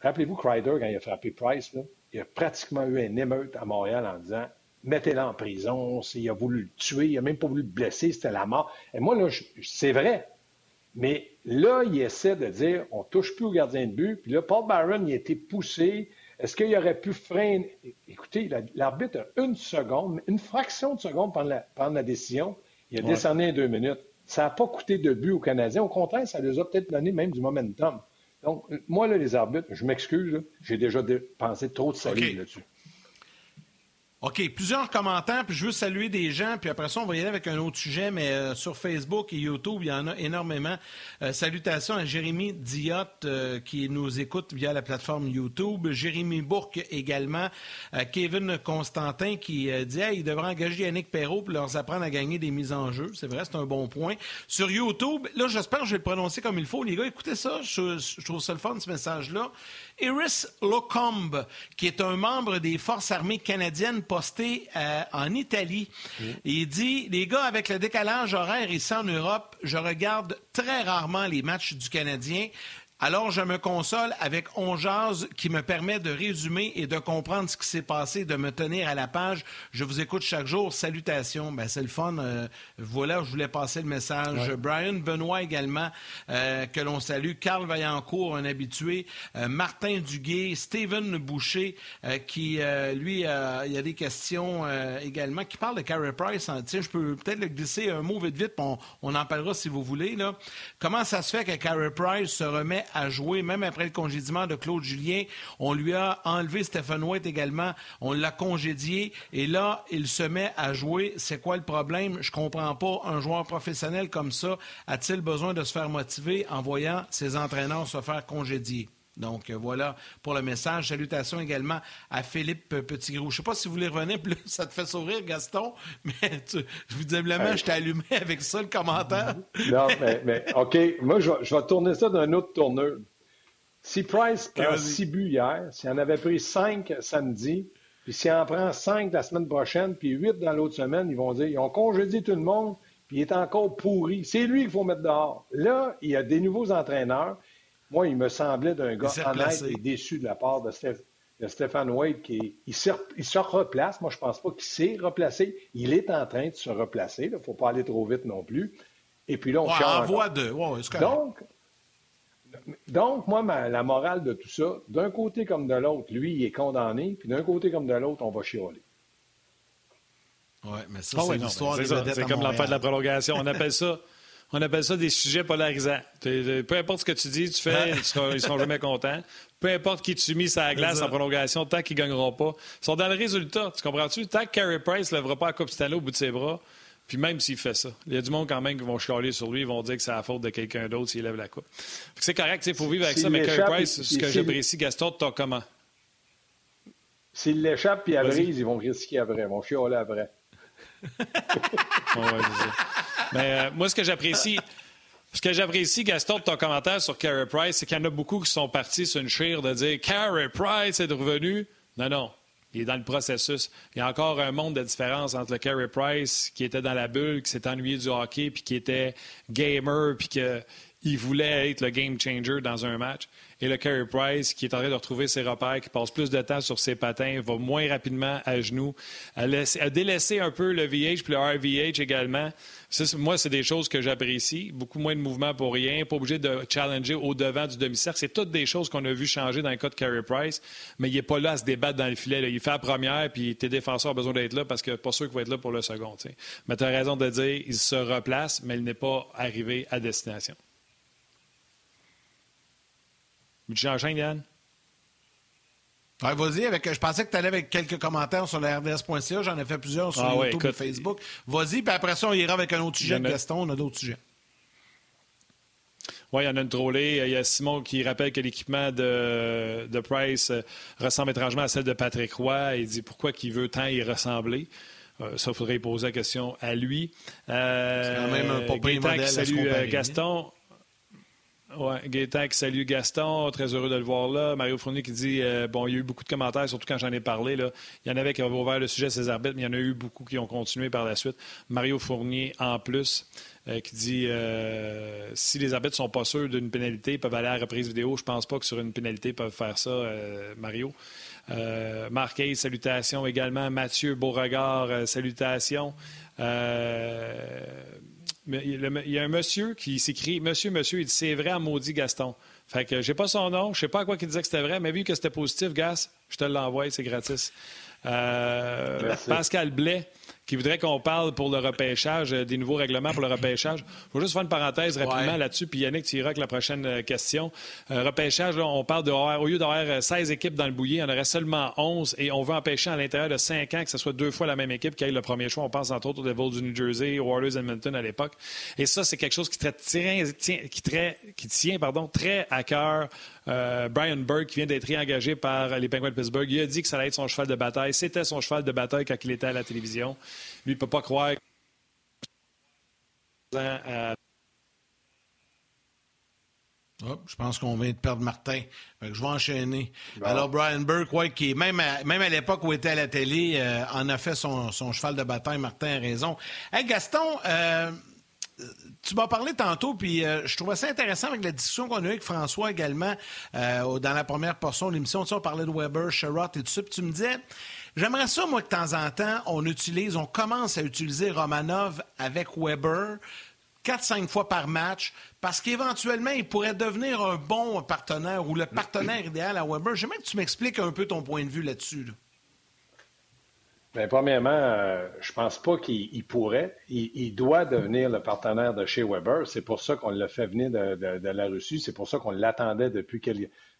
Rappelez-vous Kreider, quand il a frappé Price, là, il a pratiquement eu un émeute à Montréal en disant mettez-le en prison, il a voulu le tuer, il n'a même pas voulu le blesser, c'était la mort. Et moi, là, c'est vrai. Mais là, il essaie de dire on ne touche plus au gardien de but. Puis là, Paul Barron, il a été poussé. Est-ce qu'il aurait pu freiner? Écoutez, l'arbitre a une seconde, une fraction de seconde prendre la, décision. Il a décerné deux minutes. Ça n'a pas coûté de but aux Canadiens. Au contraire, ça les a peut-être donné même du momentum. Donc, moi, là, les arbitres, je m'excuse, j'ai déjà pensé trop de salut là-dessus. OK, plusieurs commentaires, puis je veux saluer des gens, puis après ça, on va y aller avec un autre sujet, mais euh, sur Facebook et YouTube, il y en a énormément. Euh, salutations à Jérémy Diot, euh, qui nous écoute via la plateforme YouTube. Jérémy Bourque également. Kevin Constantin qui dit hey, il devrait engager Yannick Perrault pour leur apprendre à gagner des mises en jeu. C'est vrai, c'est un bon point. Sur YouTube, là, j'espère que je vais le prononcer comme il faut. Les gars, écoutez ça. Je, je trouve ça le fun, ce message-là. Iris Locombe, qui est un membre des Forces armées canadiennes posté euh, en Italie. Il dit Les gars, avec le décalage horaire ici en Europe, je regarde très rarement les matchs du Canadien. Alors, je me console avec On qui me permet de résumer et de comprendre ce qui s'est passé, de me tenir à la page. Je vous écoute chaque jour. Salutations. Ben, c'est le fun. Euh, voilà, je voulais passer le message. Brian Benoît également, euh, que l'on salue. Carl Vaillancourt, un habitué. Euh, Martin Duguay. Steven Boucher, qui, lui, il y a des questions également, qui parle de Carey Price. Hein. Tiens, je peux peut-être le glisser un mot vite, vite, on, on, en parlera si vous voulez. Là. Comment ça se fait que Carey Price se remet à jouer, même après le congédiement de Claude Julien. On lui a enlevé Stephen White également. On l'a congédié. Et là, il se met à jouer. C'est quoi le problème? Je comprends pas. Un joueur professionnel comme ça a-t-il besoin de se faire motiver en voyant ses entraîneurs se faire congédier? Donc euh, voilà pour le message. Salutations également à Philippe Petitgrou. Je ne sais pas si vous voulez revenir, plus *laughs* ça te fait sourire, Gaston, mais je vous dis simplement, je t'ai allumé avec ça le commentaire. Non, mais, OK, moi je vais, tourner ça d'un autre tourneur. Si Price prend six buts hier, s'il en avait pris cinq samedi, puis s'il en prend cinq la semaine prochaine, puis huit dans l'autre semaine, ils vont dire ils ont congédié tout le monde, puis il est encore pourri. C'est lui qu'il faut mettre dehors. Là, il y a des nouveaux entraîneurs. Moi, il me semblait d'un gars honnête et déçu de la part de, Stéphane Wade qui il se, replace. Moi, je ne pense pas qu'il s'est replacé. Il est en train de se replacer. Il ne faut pas aller trop vite non plus. Et puis là, on ouais, voie de. donc, donc, moi, la morale de tout ça, d'un côté comme de l'autre, lui, il est condamné, puis d'un côté comme de l'autre, on va chialer. Oui, mais ça, ah c'est l'histoire des C'est comme l'enfer de la prolongation. On appelle ça on appelle ça des sujets polarisants. Peu importe ce que tu dis, tu fais, ils ne seront, jamais contents. Peu importe qui tu mets sur la glace en prolongation, tant qu'ils ne gagneront pas. Ils sont dans le résultat. Tu comprends-tu? Tant que Carey Price ne lèvera pas la Coupe Stanley au bout de ses bras, puis même s'il fait ça, il y a du monde quand même qui vont chialer sur lui, ils vont dire que c'est la faute de quelqu'un d'autre s'il lève la coupe. C'est correct, il faut vivre avec ça, mais Carey Price, ce que j'apprécie, Gaston, tu comment? S'il l'échappe puis à brise, ils vont risquer à vrai. Ils vont chialer à vrai. *laughs* Mais euh, moi, ce que j'apprécie, ce que j'apprécie, Gaston, de ton commentaire sur Carey Price, c'est qu'il y en a beaucoup qui sont partis sur une chire de dire Carey Price est revenu. Non, non. Il est dans le processus. Il y a encore un monde de différence entre le Carey Price qui était dans la bulle, qui s'est ennuyé du hockey, puis qui était gamer, puis qu'il voulait être le game changer dans un match. Et le Carey Price, qui est en train de retrouver ses repères, qui passe plus de temps sur ses patins, va moins rapidement à genoux, a, délaissé un peu le VH puis le RVH également. moi, c'est des choses que j'apprécie. Beaucoup moins de mouvement pour rien, pas obligé de challenger au-devant du demi-cercle. C'est toutes des choses qu'on a vu changer dans le cas de Carey Price, mais il n'est pas là à se débattre dans le filet. Il fait la première, puis tes défenseurs ont besoin d'être là parce que pas sûr qu'il va être là pour le second. Mais tu as raison de dire, il se replace, mais il n'est pas arrivé à destination. J'enchaîne, Yann? Ouais, vas-y, avec, je pensais que tu allais avec quelques commentaires sur le RDS.ca. J'en ai fait plusieurs sur ah YouTube et Facebook. Vas-y, puis après ça, on ira avec un autre sujet de Gaston. On a d'autres sujets. Oui, il y en a une drôlée. Il y a Simon qui rappelle que l'équipement de, de, Price euh, ressemble étrangement à celle de Patrick Roy. Il dit pourquoi qu'il veut tant y ressembler. Euh, ça, il faudrait poser la question à lui. Euh, C'est quand même un euh, modèle Salut Gaston. Oui, Gaétan qui salue Gaston, très heureux de le voir là. Mario Fournier qui dit euh, bon, il y a eu beaucoup de commentaires, surtout quand j'en ai parlé. Là. Il y en avait qui avaient ouvert le sujet de ces arbitres, mais il y en a eu beaucoup qui ont continué par la suite. Mario Fournier en plus. Euh, qui dit euh, si les arbitres sont pas sûrs d'une pénalité, ils peuvent aller à reprise vidéo. Je pense pas que sur une pénalité, ils peuvent faire ça, Mario. Marc salutations également. Mathieu Beauregard, salutations. Il y a un monsieur qui s'écrit Monsieur, monsieur, il dit c'est vrai à maudit Gaston. Fait que j'ai pas son nom, je sais pas à quoi il disait que c'était vrai, mais vu que c'était positif, Gas, je te l'envoie, c'est gratis. Euh, Pascal Blais qui voudrait qu'on parle pour le repêchage, euh, des nouveaux règlements pour le repêchage. Il faut juste faire une parenthèse rapidement là-dessus, puis Yannick, tu iras avec la prochaine euh, question. repêchage, on parle de, au lieu d'avoir 16 équipes dans le bouillie, il y en aurait seulement 11 et on veut empêcher à l'intérieur de 5 ans que ce soit deux fois la même équipe qui ait le premier choix. On pense entre autres aux Devils du New Jersey, aux Warriors Edmonton à l'époque. Et ça, c'est quelque chose qui, tient, qui, qui tient pardon, très à cœur euh, Brian Burke, qui vient d'être réengagé par les Penguins de Pittsburgh, il a dit que ça allait être son cheval de bataille. C'était son cheval de bataille quand il était à la télévision. Lui, il ne peut pas croire. je pense qu'on vient de perdre Martin. je vais enchaîner. Alors, Brian Burke, qui même à, même à l'époque où il était à la télé, euh, en a fait son, cheval de bataille. Martin a raison. Hey, Gaston, euh, tu m'as parlé tantôt, puis euh, je trouvais ça intéressant avec la discussion qu'on a eue avec François également euh, dans la première portion de l'émission. Tu on parlait de Weber, Sherrod et tout ça. Puis tu me disais, j'aimerais ça, moi, que de temps en temps, on utilise, on commence à utiliser Romanov avec Weber. 4-5 fois par match, parce qu'éventuellement, il pourrait devenir un bon partenaire ou le partenaire idéal à Weber. J'aimerais que tu m'expliques un peu ton point de vue là-dessus. là dessus Bien, premièrement, euh, je pense pas qu'il pourrait. Il, doit devenir le partenaire de chez Weber. C'est pour ça qu'on l'a fait venir de, la Russie. C'est pour ça qu'on l'attendait depuis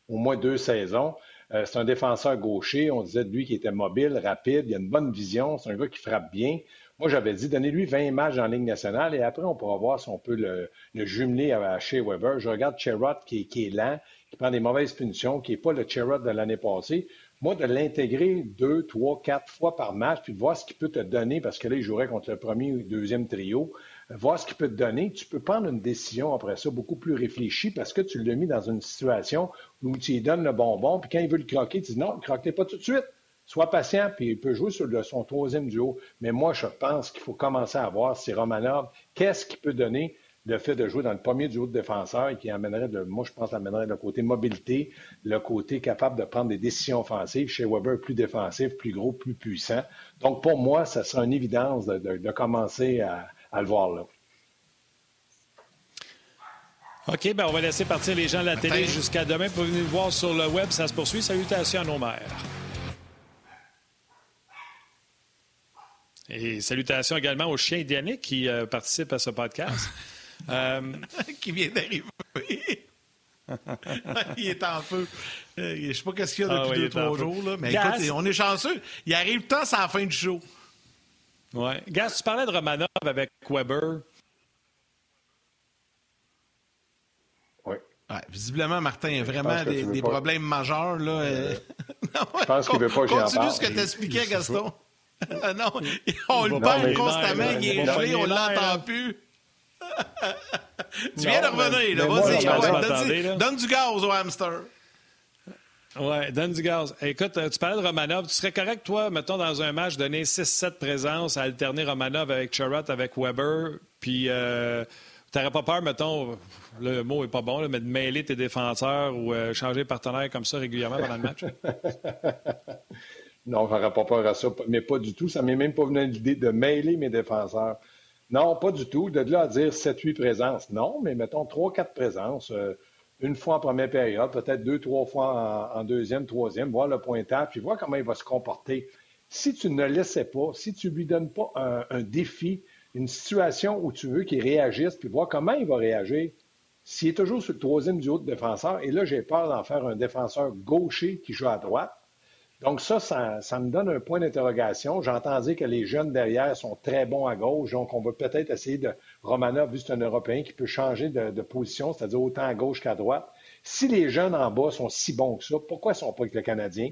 au moins deux saisons. Euh, c'est un défenseur gaucher. On disait de lui qu'il était mobile, rapide, il a une bonne vision. C'est un gars qui frappe bien. Moi, j'avais dit, donnez-lui 20 matchs en Ligue nationale et après, on pourra voir si on peut le, jumeler à, chez Weber. Je regarde Cherrod qui, qui, est lent, qui prend des mauvaises punitions, qui n'est pas le Cherrod de l'année passée. Moi, de l'intégrer deux, trois, quatre fois par match, puis de voir ce qu'il peut te donner, parce que là, il jouerait contre le premier ou deuxième trio, voir ce qu'il peut te donner, tu peux prendre une décision après ça beaucoup plus réfléchie parce que tu l'as mis dans une situation où tu lui donnes le bonbon, puis quand il veut le croquer, tu dis non, ne croquez pas tout de suite. Sois patient, puis il peut jouer sur son troisième duo. Mais moi, je pense qu'il faut commencer à voir si Romanov, qu'est-ce qu'il peut donner le fait de jouer dans le premier duo de défenseurs qui amènerait, de, moi je pense, amènerait le côté mobilité, le côté capable de prendre des décisions offensives. Chez Weber, plus défensif, plus gros, plus puissant. Donc pour moi, ça sera une évidence de, commencer à, le voir là. OK, ben on va laisser partir les gens de la télé jusqu'à demain pour venir voir sur le web. Ça se poursuit. Salutations à nos mères. Et salutations également au chien Yannick qui euh, participe à ce podcast. *laughs* Euh, *laughs* qui vient d'arriver. *laughs* il est en feu. Euh, je ne sais pas qu'est-ce qu'il y a depuis ah deux, trois jours. Là. Mais écoute, on est chanceux. Il arrive temps, c'est la fin du show. Ouais. Gas, tu parlais de Romanov avec Weber. Oui. visiblement, Martin a vraiment des, problèmes majeurs. Là. Euh, *laughs* je pense qu'il ne veut pas que Continue ce que tu expliquais, Gaston. non, on le parle constamment, il est gelé, on ne l'entend plus tu viens de revenir, là. Vas-y, donne, du gaz au hamster. Oui, donne du gaz. Écoute, tu parlais de Romanov. Tu serais correct, toi, mettons, dans un match, donner 6-7 présences, à alterner Romanov avec Charrot, avec Weber, puis euh, n'aurais pas peur, mettons, le mot n'est pas bon, mais de mêler tes défenseurs ou euh, changer de partenaire comme ça régulièrement pendant le match? *laughs* non, je n'aurais pas peur à ça, mais pas du tout. Ça ne m'est même pas venu l'idée de mêler mes défenseurs. Non, pas du tout. De là à dire 7-8 présences, non, mais mettons 3-4 présences. Euh, une fois en première période, peut-être deux, trois fois en, deuxième, troisième, voir le pointage, puis voir comment il va se comporter. Si tu ne le laissais pas, si tu ne lui donnes pas un, défi, une situation où tu veux qu'il réagisse, puis voir comment il va réagir, s'il est toujours sur le troisième du haut de défenseur, et là, j'ai peur d'en faire un défenseur gaucher qui joue à droite, donc ça, ça, me donne un point d'interrogation. J'entends dire que les jeunes derrière sont très bons à gauche, donc on va peut-être essayer de... Romanov, vu que c'est un Européen qui peut changer de, position, c'est-à-dire autant à gauche qu'à droite. Si les jeunes en bas sont si bons que ça, pourquoi ils ne sont pas avec le Canadien?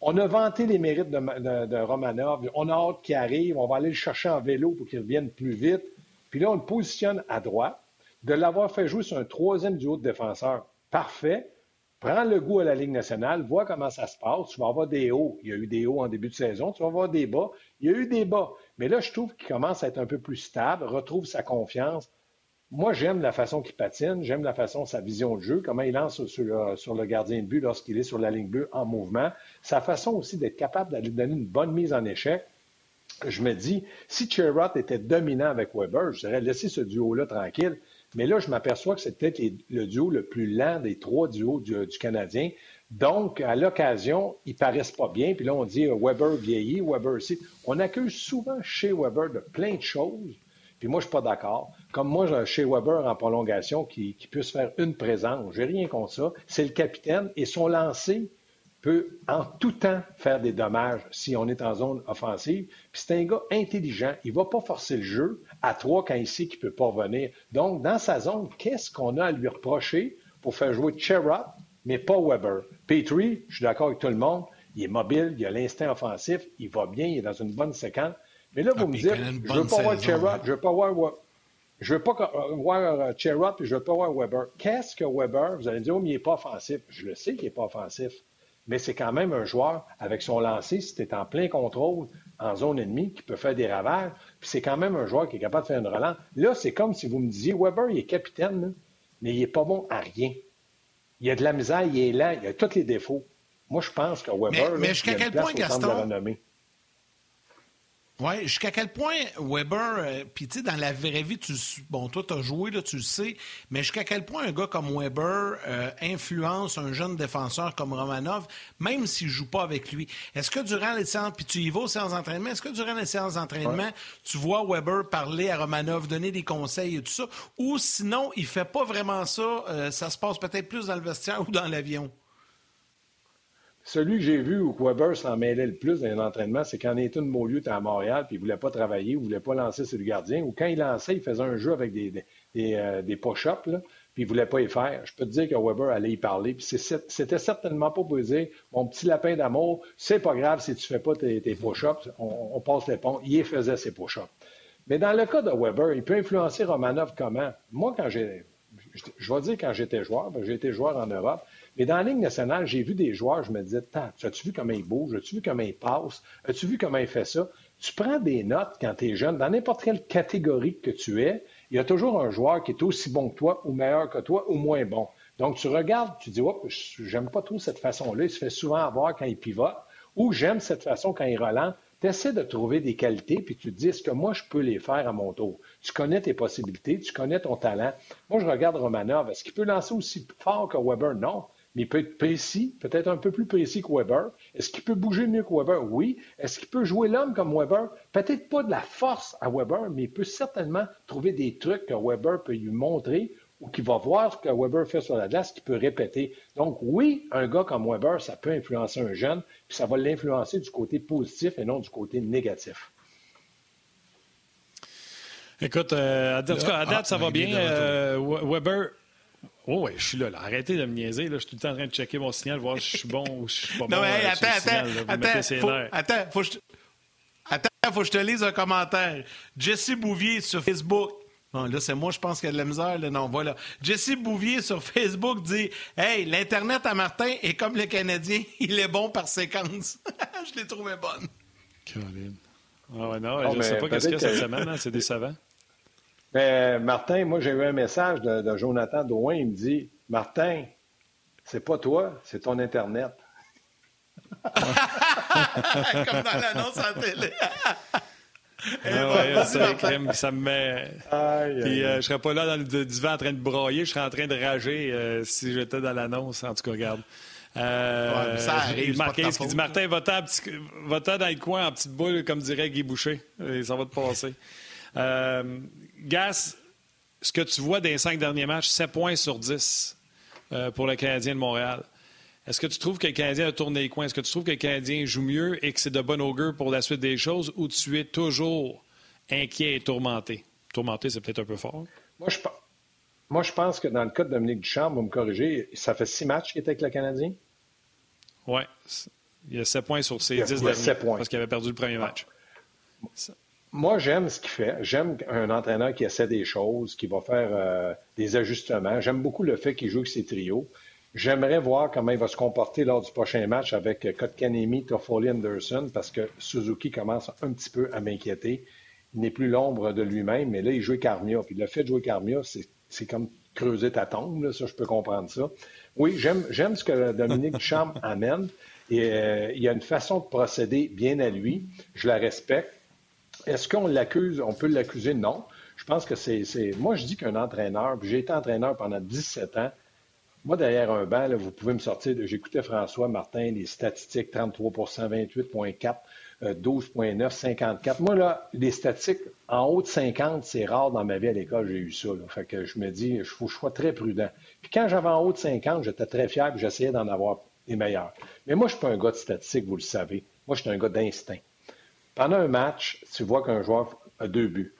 On a vanté les mérites de, Romanov. On a hâte qu'il arrive. On va aller le chercher en vélo pour qu'il revienne plus vite. Puis là, on le positionne à droite. De l'avoir fait jouer sur un troisième duo de défenseur, parfait. Prends le goût à la Ligue nationale, vois comment ça se passe. Tu vas avoir des hauts. Il y a eu des hauts en début de saison. Tu vas avoir des bas. Il y a eu des bas. Mais là, je trouve qu'il commence à être un peu plus stable, retrouve sa confiance. Moi, j'aime la façon qu'il patine, j'aime la façon, sa vision de jeu, comment il lance sur le, gardien de but lorsqu'il est sur la ligne bleue en mouvement. Sa façon aussi d'être capable d'aller donner une bonne mise en échec. Je me dis, si Cherrott était dominant avec Weber, je dirais laisser ce duo-là tranquille. Mais là, je m'aperçois que c'est peut-être le duo le plus lent des trois duos du, Canadien. Donc, à l'occasion, ils paraissent pas bien. Puis là, on dit euh, Weber vieillit, Weber aussi. On accuse souvent chez Weber de plein de choses. Puis moi, je suis pas d'accord. Comme moi, chez Weber en prolongation, qui, qui puisse faire une présence, j'ai rien contre ça. C'est le capitaine et son lancer peut en tout temps faire des dommages si on est en zone offensive. Puis c'est un gars intelligent. Il ne va pas forcer le jeu à trois quand il sait qu'il ne peut pas revenir. Donc, dans sa zone, qu'est-ce qu'on a à lui reprocher pour faire jouer Cherrod, mais pas Weber? Petrie, je suis d'accord avec tout le monde, il est mobile, il a l'instinct offensif, il va bien, il est dans une bonne séquence. Mais là, vous ah, me dites, je ne veux pas voir Cherrod, je veux pas voir... Je veux pas voir Cherrod puis je veux pas voir Weber. Qu'est-ce que Weber? Vous allez dire, oh, mais il n'est pas offensif. Je le sais qu'il n'est pas offensif mais c'est quand même un joueur avec son lancer, si tu es en plein contrôle en zone ennemie, qui peut faire des ravages. Puis c'est quand même un joueur qui est capable de faire une relance. Là, c'est comme si vous me disiez, Weber, il est capitaine, mais il n'est pas bon à rien. Il a de la misère, il est lent, il a tous les défauts. Moi, je pense que Weber, mais, jusqu'à quel point, Gaston, oui, jusqu'à quel point Weber, euh, puis tu sais, dans la vraie vie, tu, bon, toi, tu as joué, là, tu le sais, mais jusqu'à quel point un gars comme Weber euh, influence un jeune défenseur comme Romanov, même s'il ne joue pas avec lui? Est-ce que durant les séances, puis tu y vas aux séances d'entraînement, est-ce que durant les séances d'entraînement, tu vois Weber parler à Romanov, donner des conseils et tout ça, ou sinon, il fait pas vraiment ça, euh, ça se passe peut-être plus dans le vestiaire ou dans l'avion? Celui que j'ai vu où Weber s'en mêlait le plus dans l'entraînement, c'est quand Nathan Beaulieu était à Montréal, puis il ne voulait pas travailler, il ne voulait pas lancer sur le gardien, ou quand il lançait, il faisait un jeu avec des, euh, push-ups, puis il ne voulait pas y faire. Je peux te dire que Weber allait y parler, puis c'était certainement pas pour dire Mon petit lapin d'amour, c'est pas grave si tu ne fais pas tes, push-ups, on, passe les ponts. Il faisait ses push-ups. Mais dans le cas de Weber, il peut influencer Romanov comment? Moi, quand j'ai. Je vais dire quand j'étais joueur, j'ai été joueur en Europe, mais dans la Ligue nationale, j'ai vu des joueurs, je me disais, as-tu vu comment il bouge? As-tu vu comment il passe? As-tu vu comment il fait ça? Tu prends des notes quand tu es jeune, dans n'importe quelle catégorie que tu es, il y a toujours un joueur qui est aussi bon que toi, ou meilleur que toi, ou moins bon. Donc, tu regardes, tu dis, oh, j'aime pas trop cette façon-là. Il se fait souvent avoir quand il pivote, ou j'aime cette façon quand il relance. Tu essaies de trouver des qualités, puis tu te dis, est-ce que moi, je peux les faire à mon tour? Tu connais tes possibilités, tu connais ton talent. Moi, je regarde Romanov. Est-ce qu'il peut lancer aussi fort que Weber? Non mais il peut être précis, peut-être un peu plus précis que Weber. Est-ce qu'il peut bouger mieux que Weber? Oui. Est-ce qu'il peut jouer l'homme comme Weber? Peut-être pas de la force à Weber, mais il peut certainement trouver des trucs que Weber peut lui montrer ou qu'il va voir ce que Weber fait sur la glace, qu'il peut répéter. Donc, oui, un gars comme Weber, ça peut influencer un jeune, puis ça va l'influencer du côté positif et non du côté négatif. Écoute, euh, à, date, ah, ça va bien. Euh, Weber, Oh oui, je suis là, Arrêtez de me niaiser. Là. Je suis tout le temps en train de checker mon signal, voir si je suis bon ou si je suis pas bon. Non, mais attends, attends, attends, faut, attends, faut que je... Attends, faut que je te lise un commentaire. Jesse Bouvier sur Facebook. Bon, là, c'est moi, je pense qu'il y a de la misère. Là. Non, voilà. Jesse Bouvier sur Facebook dit Hey, l'Internet à Martin est comme le Canadien, *laughs* il est bon par séquence. *laughs* je l'ai trouvé bonne. Caroline. Ah ouais, non, je ne sais pas qu'est-ce qu'il y a cette semaine, hein, c'est décevant. Mais Martin, moi, j'ai eu un message de, Jonathan Drouin. Il me dit Martin, c'est pas toi, c'est ton Internet. *laughs* Comme dans l'annonce en télé. *laughs* Ah ça me met. Puis euh, je serais pas là dans le divan en train de broyer, je serais en train de rager euh, si j'étais dans l'annonce. En tout cas, regarde. Euh, ça arrive. Marquez qui dit Martin, va-t'en dans le coin en petite boule, comme dirait Guy Boucher. Et ça va te passer. Euh, Gas, ce que tu vois des cinq derniers matchs, 7 points sur 10 euh, pour le Canadien de Montréal. Est-ce que tu trouves que le Canadien a tourné les coins? Est-ce que tu trouves que le Canadien joue mieux et que c'est de bon augure pour la suite des choses ou tu es toujours inquiet et tourmenté? Tourmenté, c'est peut-être un peu fort. Moi je, moi, je pense que dans le cas de Dominique Duchamp, vous me corrigez, ça fait six matchs qu'il était avec le Canadien? Oui. Il y a sept points sur ses dix derniers. Points? Parce qu'il avait perdu le premier match. Moi, j'aime ce qu'il fait. J'aime un entraîneur qui essaie des choses, qui va faire euh, des ajustements. J'aime beaucoup le fait qu'il joue avec ses trios. J'aimerais voir comment il va se comporter lors du prochain match avec euh, Kotkanemi, Toffoli, Anderson, parce que Suzuki commence un petit peu à m'inquiéter. Il n'est plus l'ombre de lui-même, mais là, il joue Carmia. Puis le fait de jouer Carmia, c'est comme creuser ta tombe, ça, je peux comprendre ça. Oui, j'aime ce que Dominique Duchamp *laughs* amène. Et, euh, il y a une façon de procéder bien à lui. Je la respecte. Est-ce qu'on l'accuse? On peut l'accuser? Non. Je pense que c'est. Moi, je dis qu'un entraîneur, puis j'ai été entraîneur pendant 17 ans, moi, derrière un banc, vous pouvez me sortir. J'écoutais François Martin, les statistiques 33% 28,4% 12,9, 54. Moi, là, les statistiques en haut de 50, c'est rare dans ma vie à l'école, j'ai eu ça. Fait que je me dis, il faut que je sois très prudent. Puis quand j'avais en haut de 50, j'étais très fier j'essayais d'en avoir des meilleurs. Mais moi, je ne suis pas un gars de statistiques, vous le savez. Moi, je suis un gars d'instinct. Pendant un match, tu vois qu'un joueur a deux buts.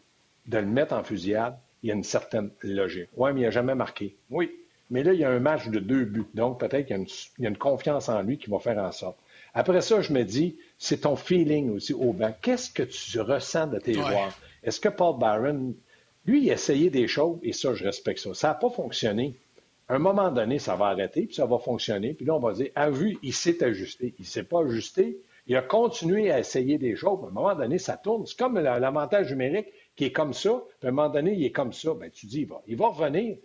De le mettre en fusillade, il y a une certaine logique. Oui, mais il n'a jamais marqué. Oui. Mais là, il y a un match de deux buts. Donc, peut-être qu'il y, a une confiance en lui qui va faire en sorte. Après ça, je me dis, c'est ton feeling aussi au banc. Qu'est-ce que tu ressens de tes joueurs? Est-ce que Paul Barron, lui, il a essayé des choses, et ça, je respecte ça. Ça n'a pas fonctionné. À un moment donné, ça va arrêter, puis ça va fonctionner. Puis là, on va dire, à vue, il s'est ajusté. Il ne s'est pas ajusté. Il a continué à essayer des choses. À un moment donné, ça tourne. C'est comme l'avantage numérique qui est comme ça. À un moment donné, il est comme ça. Bien, tu dis, il va, il va revenir.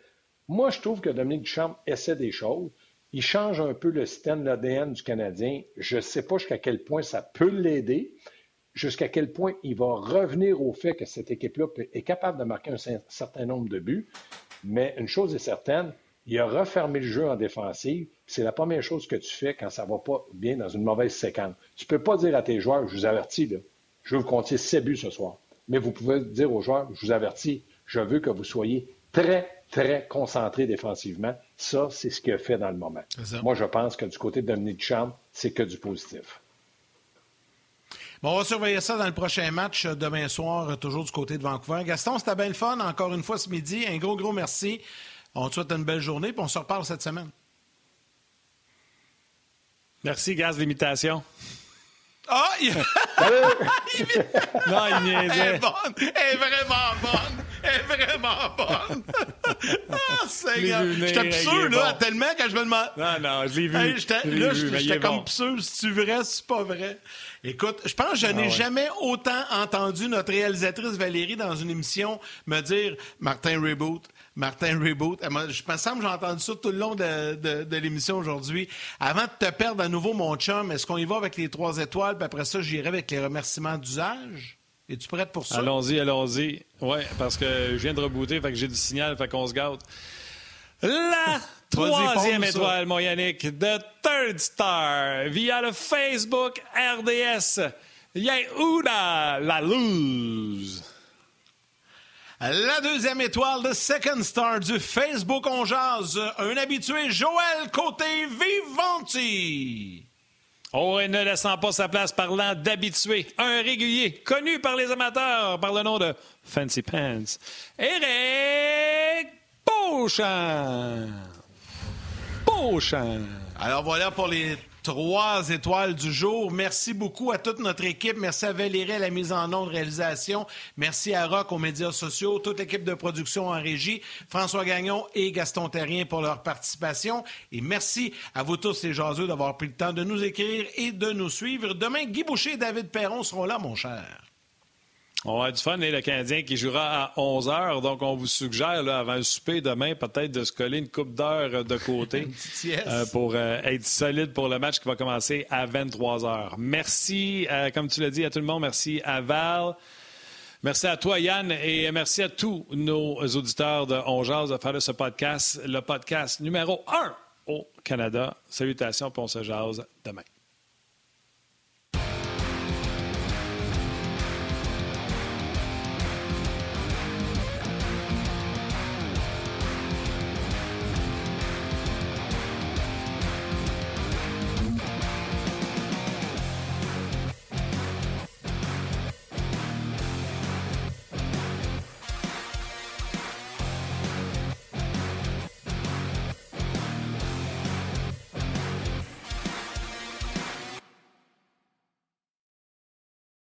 Moi, je trouve que Dominique Duchamp essaie des choses. Il change un peu le système, l'ADN du Canadien. Je ne sais pas jusqu'à quel point ça peut l'aider, jusqu'à quel point il va revenir au fait que cette équipe-là est capable de marquer un certain nombre de buts. Mais une chose est certaine, il a refermé le jeu en défensive. C'est la première chose que tu fais quand ça ne va pas bien dans une mauvaise séquence. Tu ne peux pas dire à tes joueurs, je vous avertis, je veux vous compter 7 buts ce soir. Mais vous pouvez dire aux joueurs, je vous avertis, je veux que vous soyez très, très concentré défensivement. Ça, c'est ce qu'il a fait dans le moment. Moi, je pense que du côté de Dominique Champ, c'est que du positif. Bon, on va surveiller ça dans le prochain match euh, demain soir, euh, toujours du côté de Vancouver. Gaston, c'était bien le fun encore une fois ce midi. Un gros, gros merci. On te souhaite une belle journée, puis on se reparle cette semaine. Merci, Gaz, l'imitation. Ah! Il... *laughs* non, il niaisait. Elle est bonne. Elle est vraiment bonne. Elle est vraiment bonne. ah, J'étais sûr, là, tellement que je me demande. Non, non, je l'ai vu. là, j'étais comme bon. si c'est vrai, si c'est pas vrai? Écoute, je pense que je ah n'ai jamais autant entendu notre réalisatrice Valérie dans une émission me dire Martin Reboot, Martin Reboot. Je me semble que j'ai entendu ça tout le long de, l'émission aujourd'hui. Avant de te perdre à nouveau, mon chum, est-ce qu'on y va avec les trois étoiles, puis après ça, j'irai avec les remerciements d'usage? Es-tu prête pour ça? Allons-y, allons-y. Oui, parce que je viens de rebooter, fait que j'ai du signal, fait qu'on se gâte. La *laughs* troisième étoile, mon Yannick, The Third Star, via le Facebook RDS. Yehuda La Luz. La deuxième étoile de Second Star du Facebook On Jazz, un habitué Joël Côté Vivanti. Oh, et ne laissant pas sa place parlant d'habitué, un régulier, connu par les amateurs par le nom de Fancy Pants, Eric Beauchamp. Beauchamp. Alors voilà pour les trois étoiles du jour. Merci beaucoup à toute notre équipe. Merci à Valérie à la mise en onde, réalisation. Merci à Rock aux médias sociaux, toute l'équipe de production en régie, François Gagnon et Gaston Terrien pour leur participation. Et merci à vous tous les jaseux d'avoir pris le temps de nous écrire et de nous suivre. Demain, Guy Boucher et David Perron seront là, mon cher. On va avoir du fun, et le Canadien qui jouera à 11 h. Donc, on vous suggère, là, avant le souper demain, peut-être de se coller une coupe d'heure de côté *laughs* euh, pour euh, être solide pour le match qui va commencer à 23 h. Merci, euh, comme tu l'as dit, à tout le monde. Merci à Val. Merci à toi, Yann, et merci à tous nos auditeurs de On de faire de ce podcast, le podcast numéro 1 au Canada. Salutations, pour on se jase demain.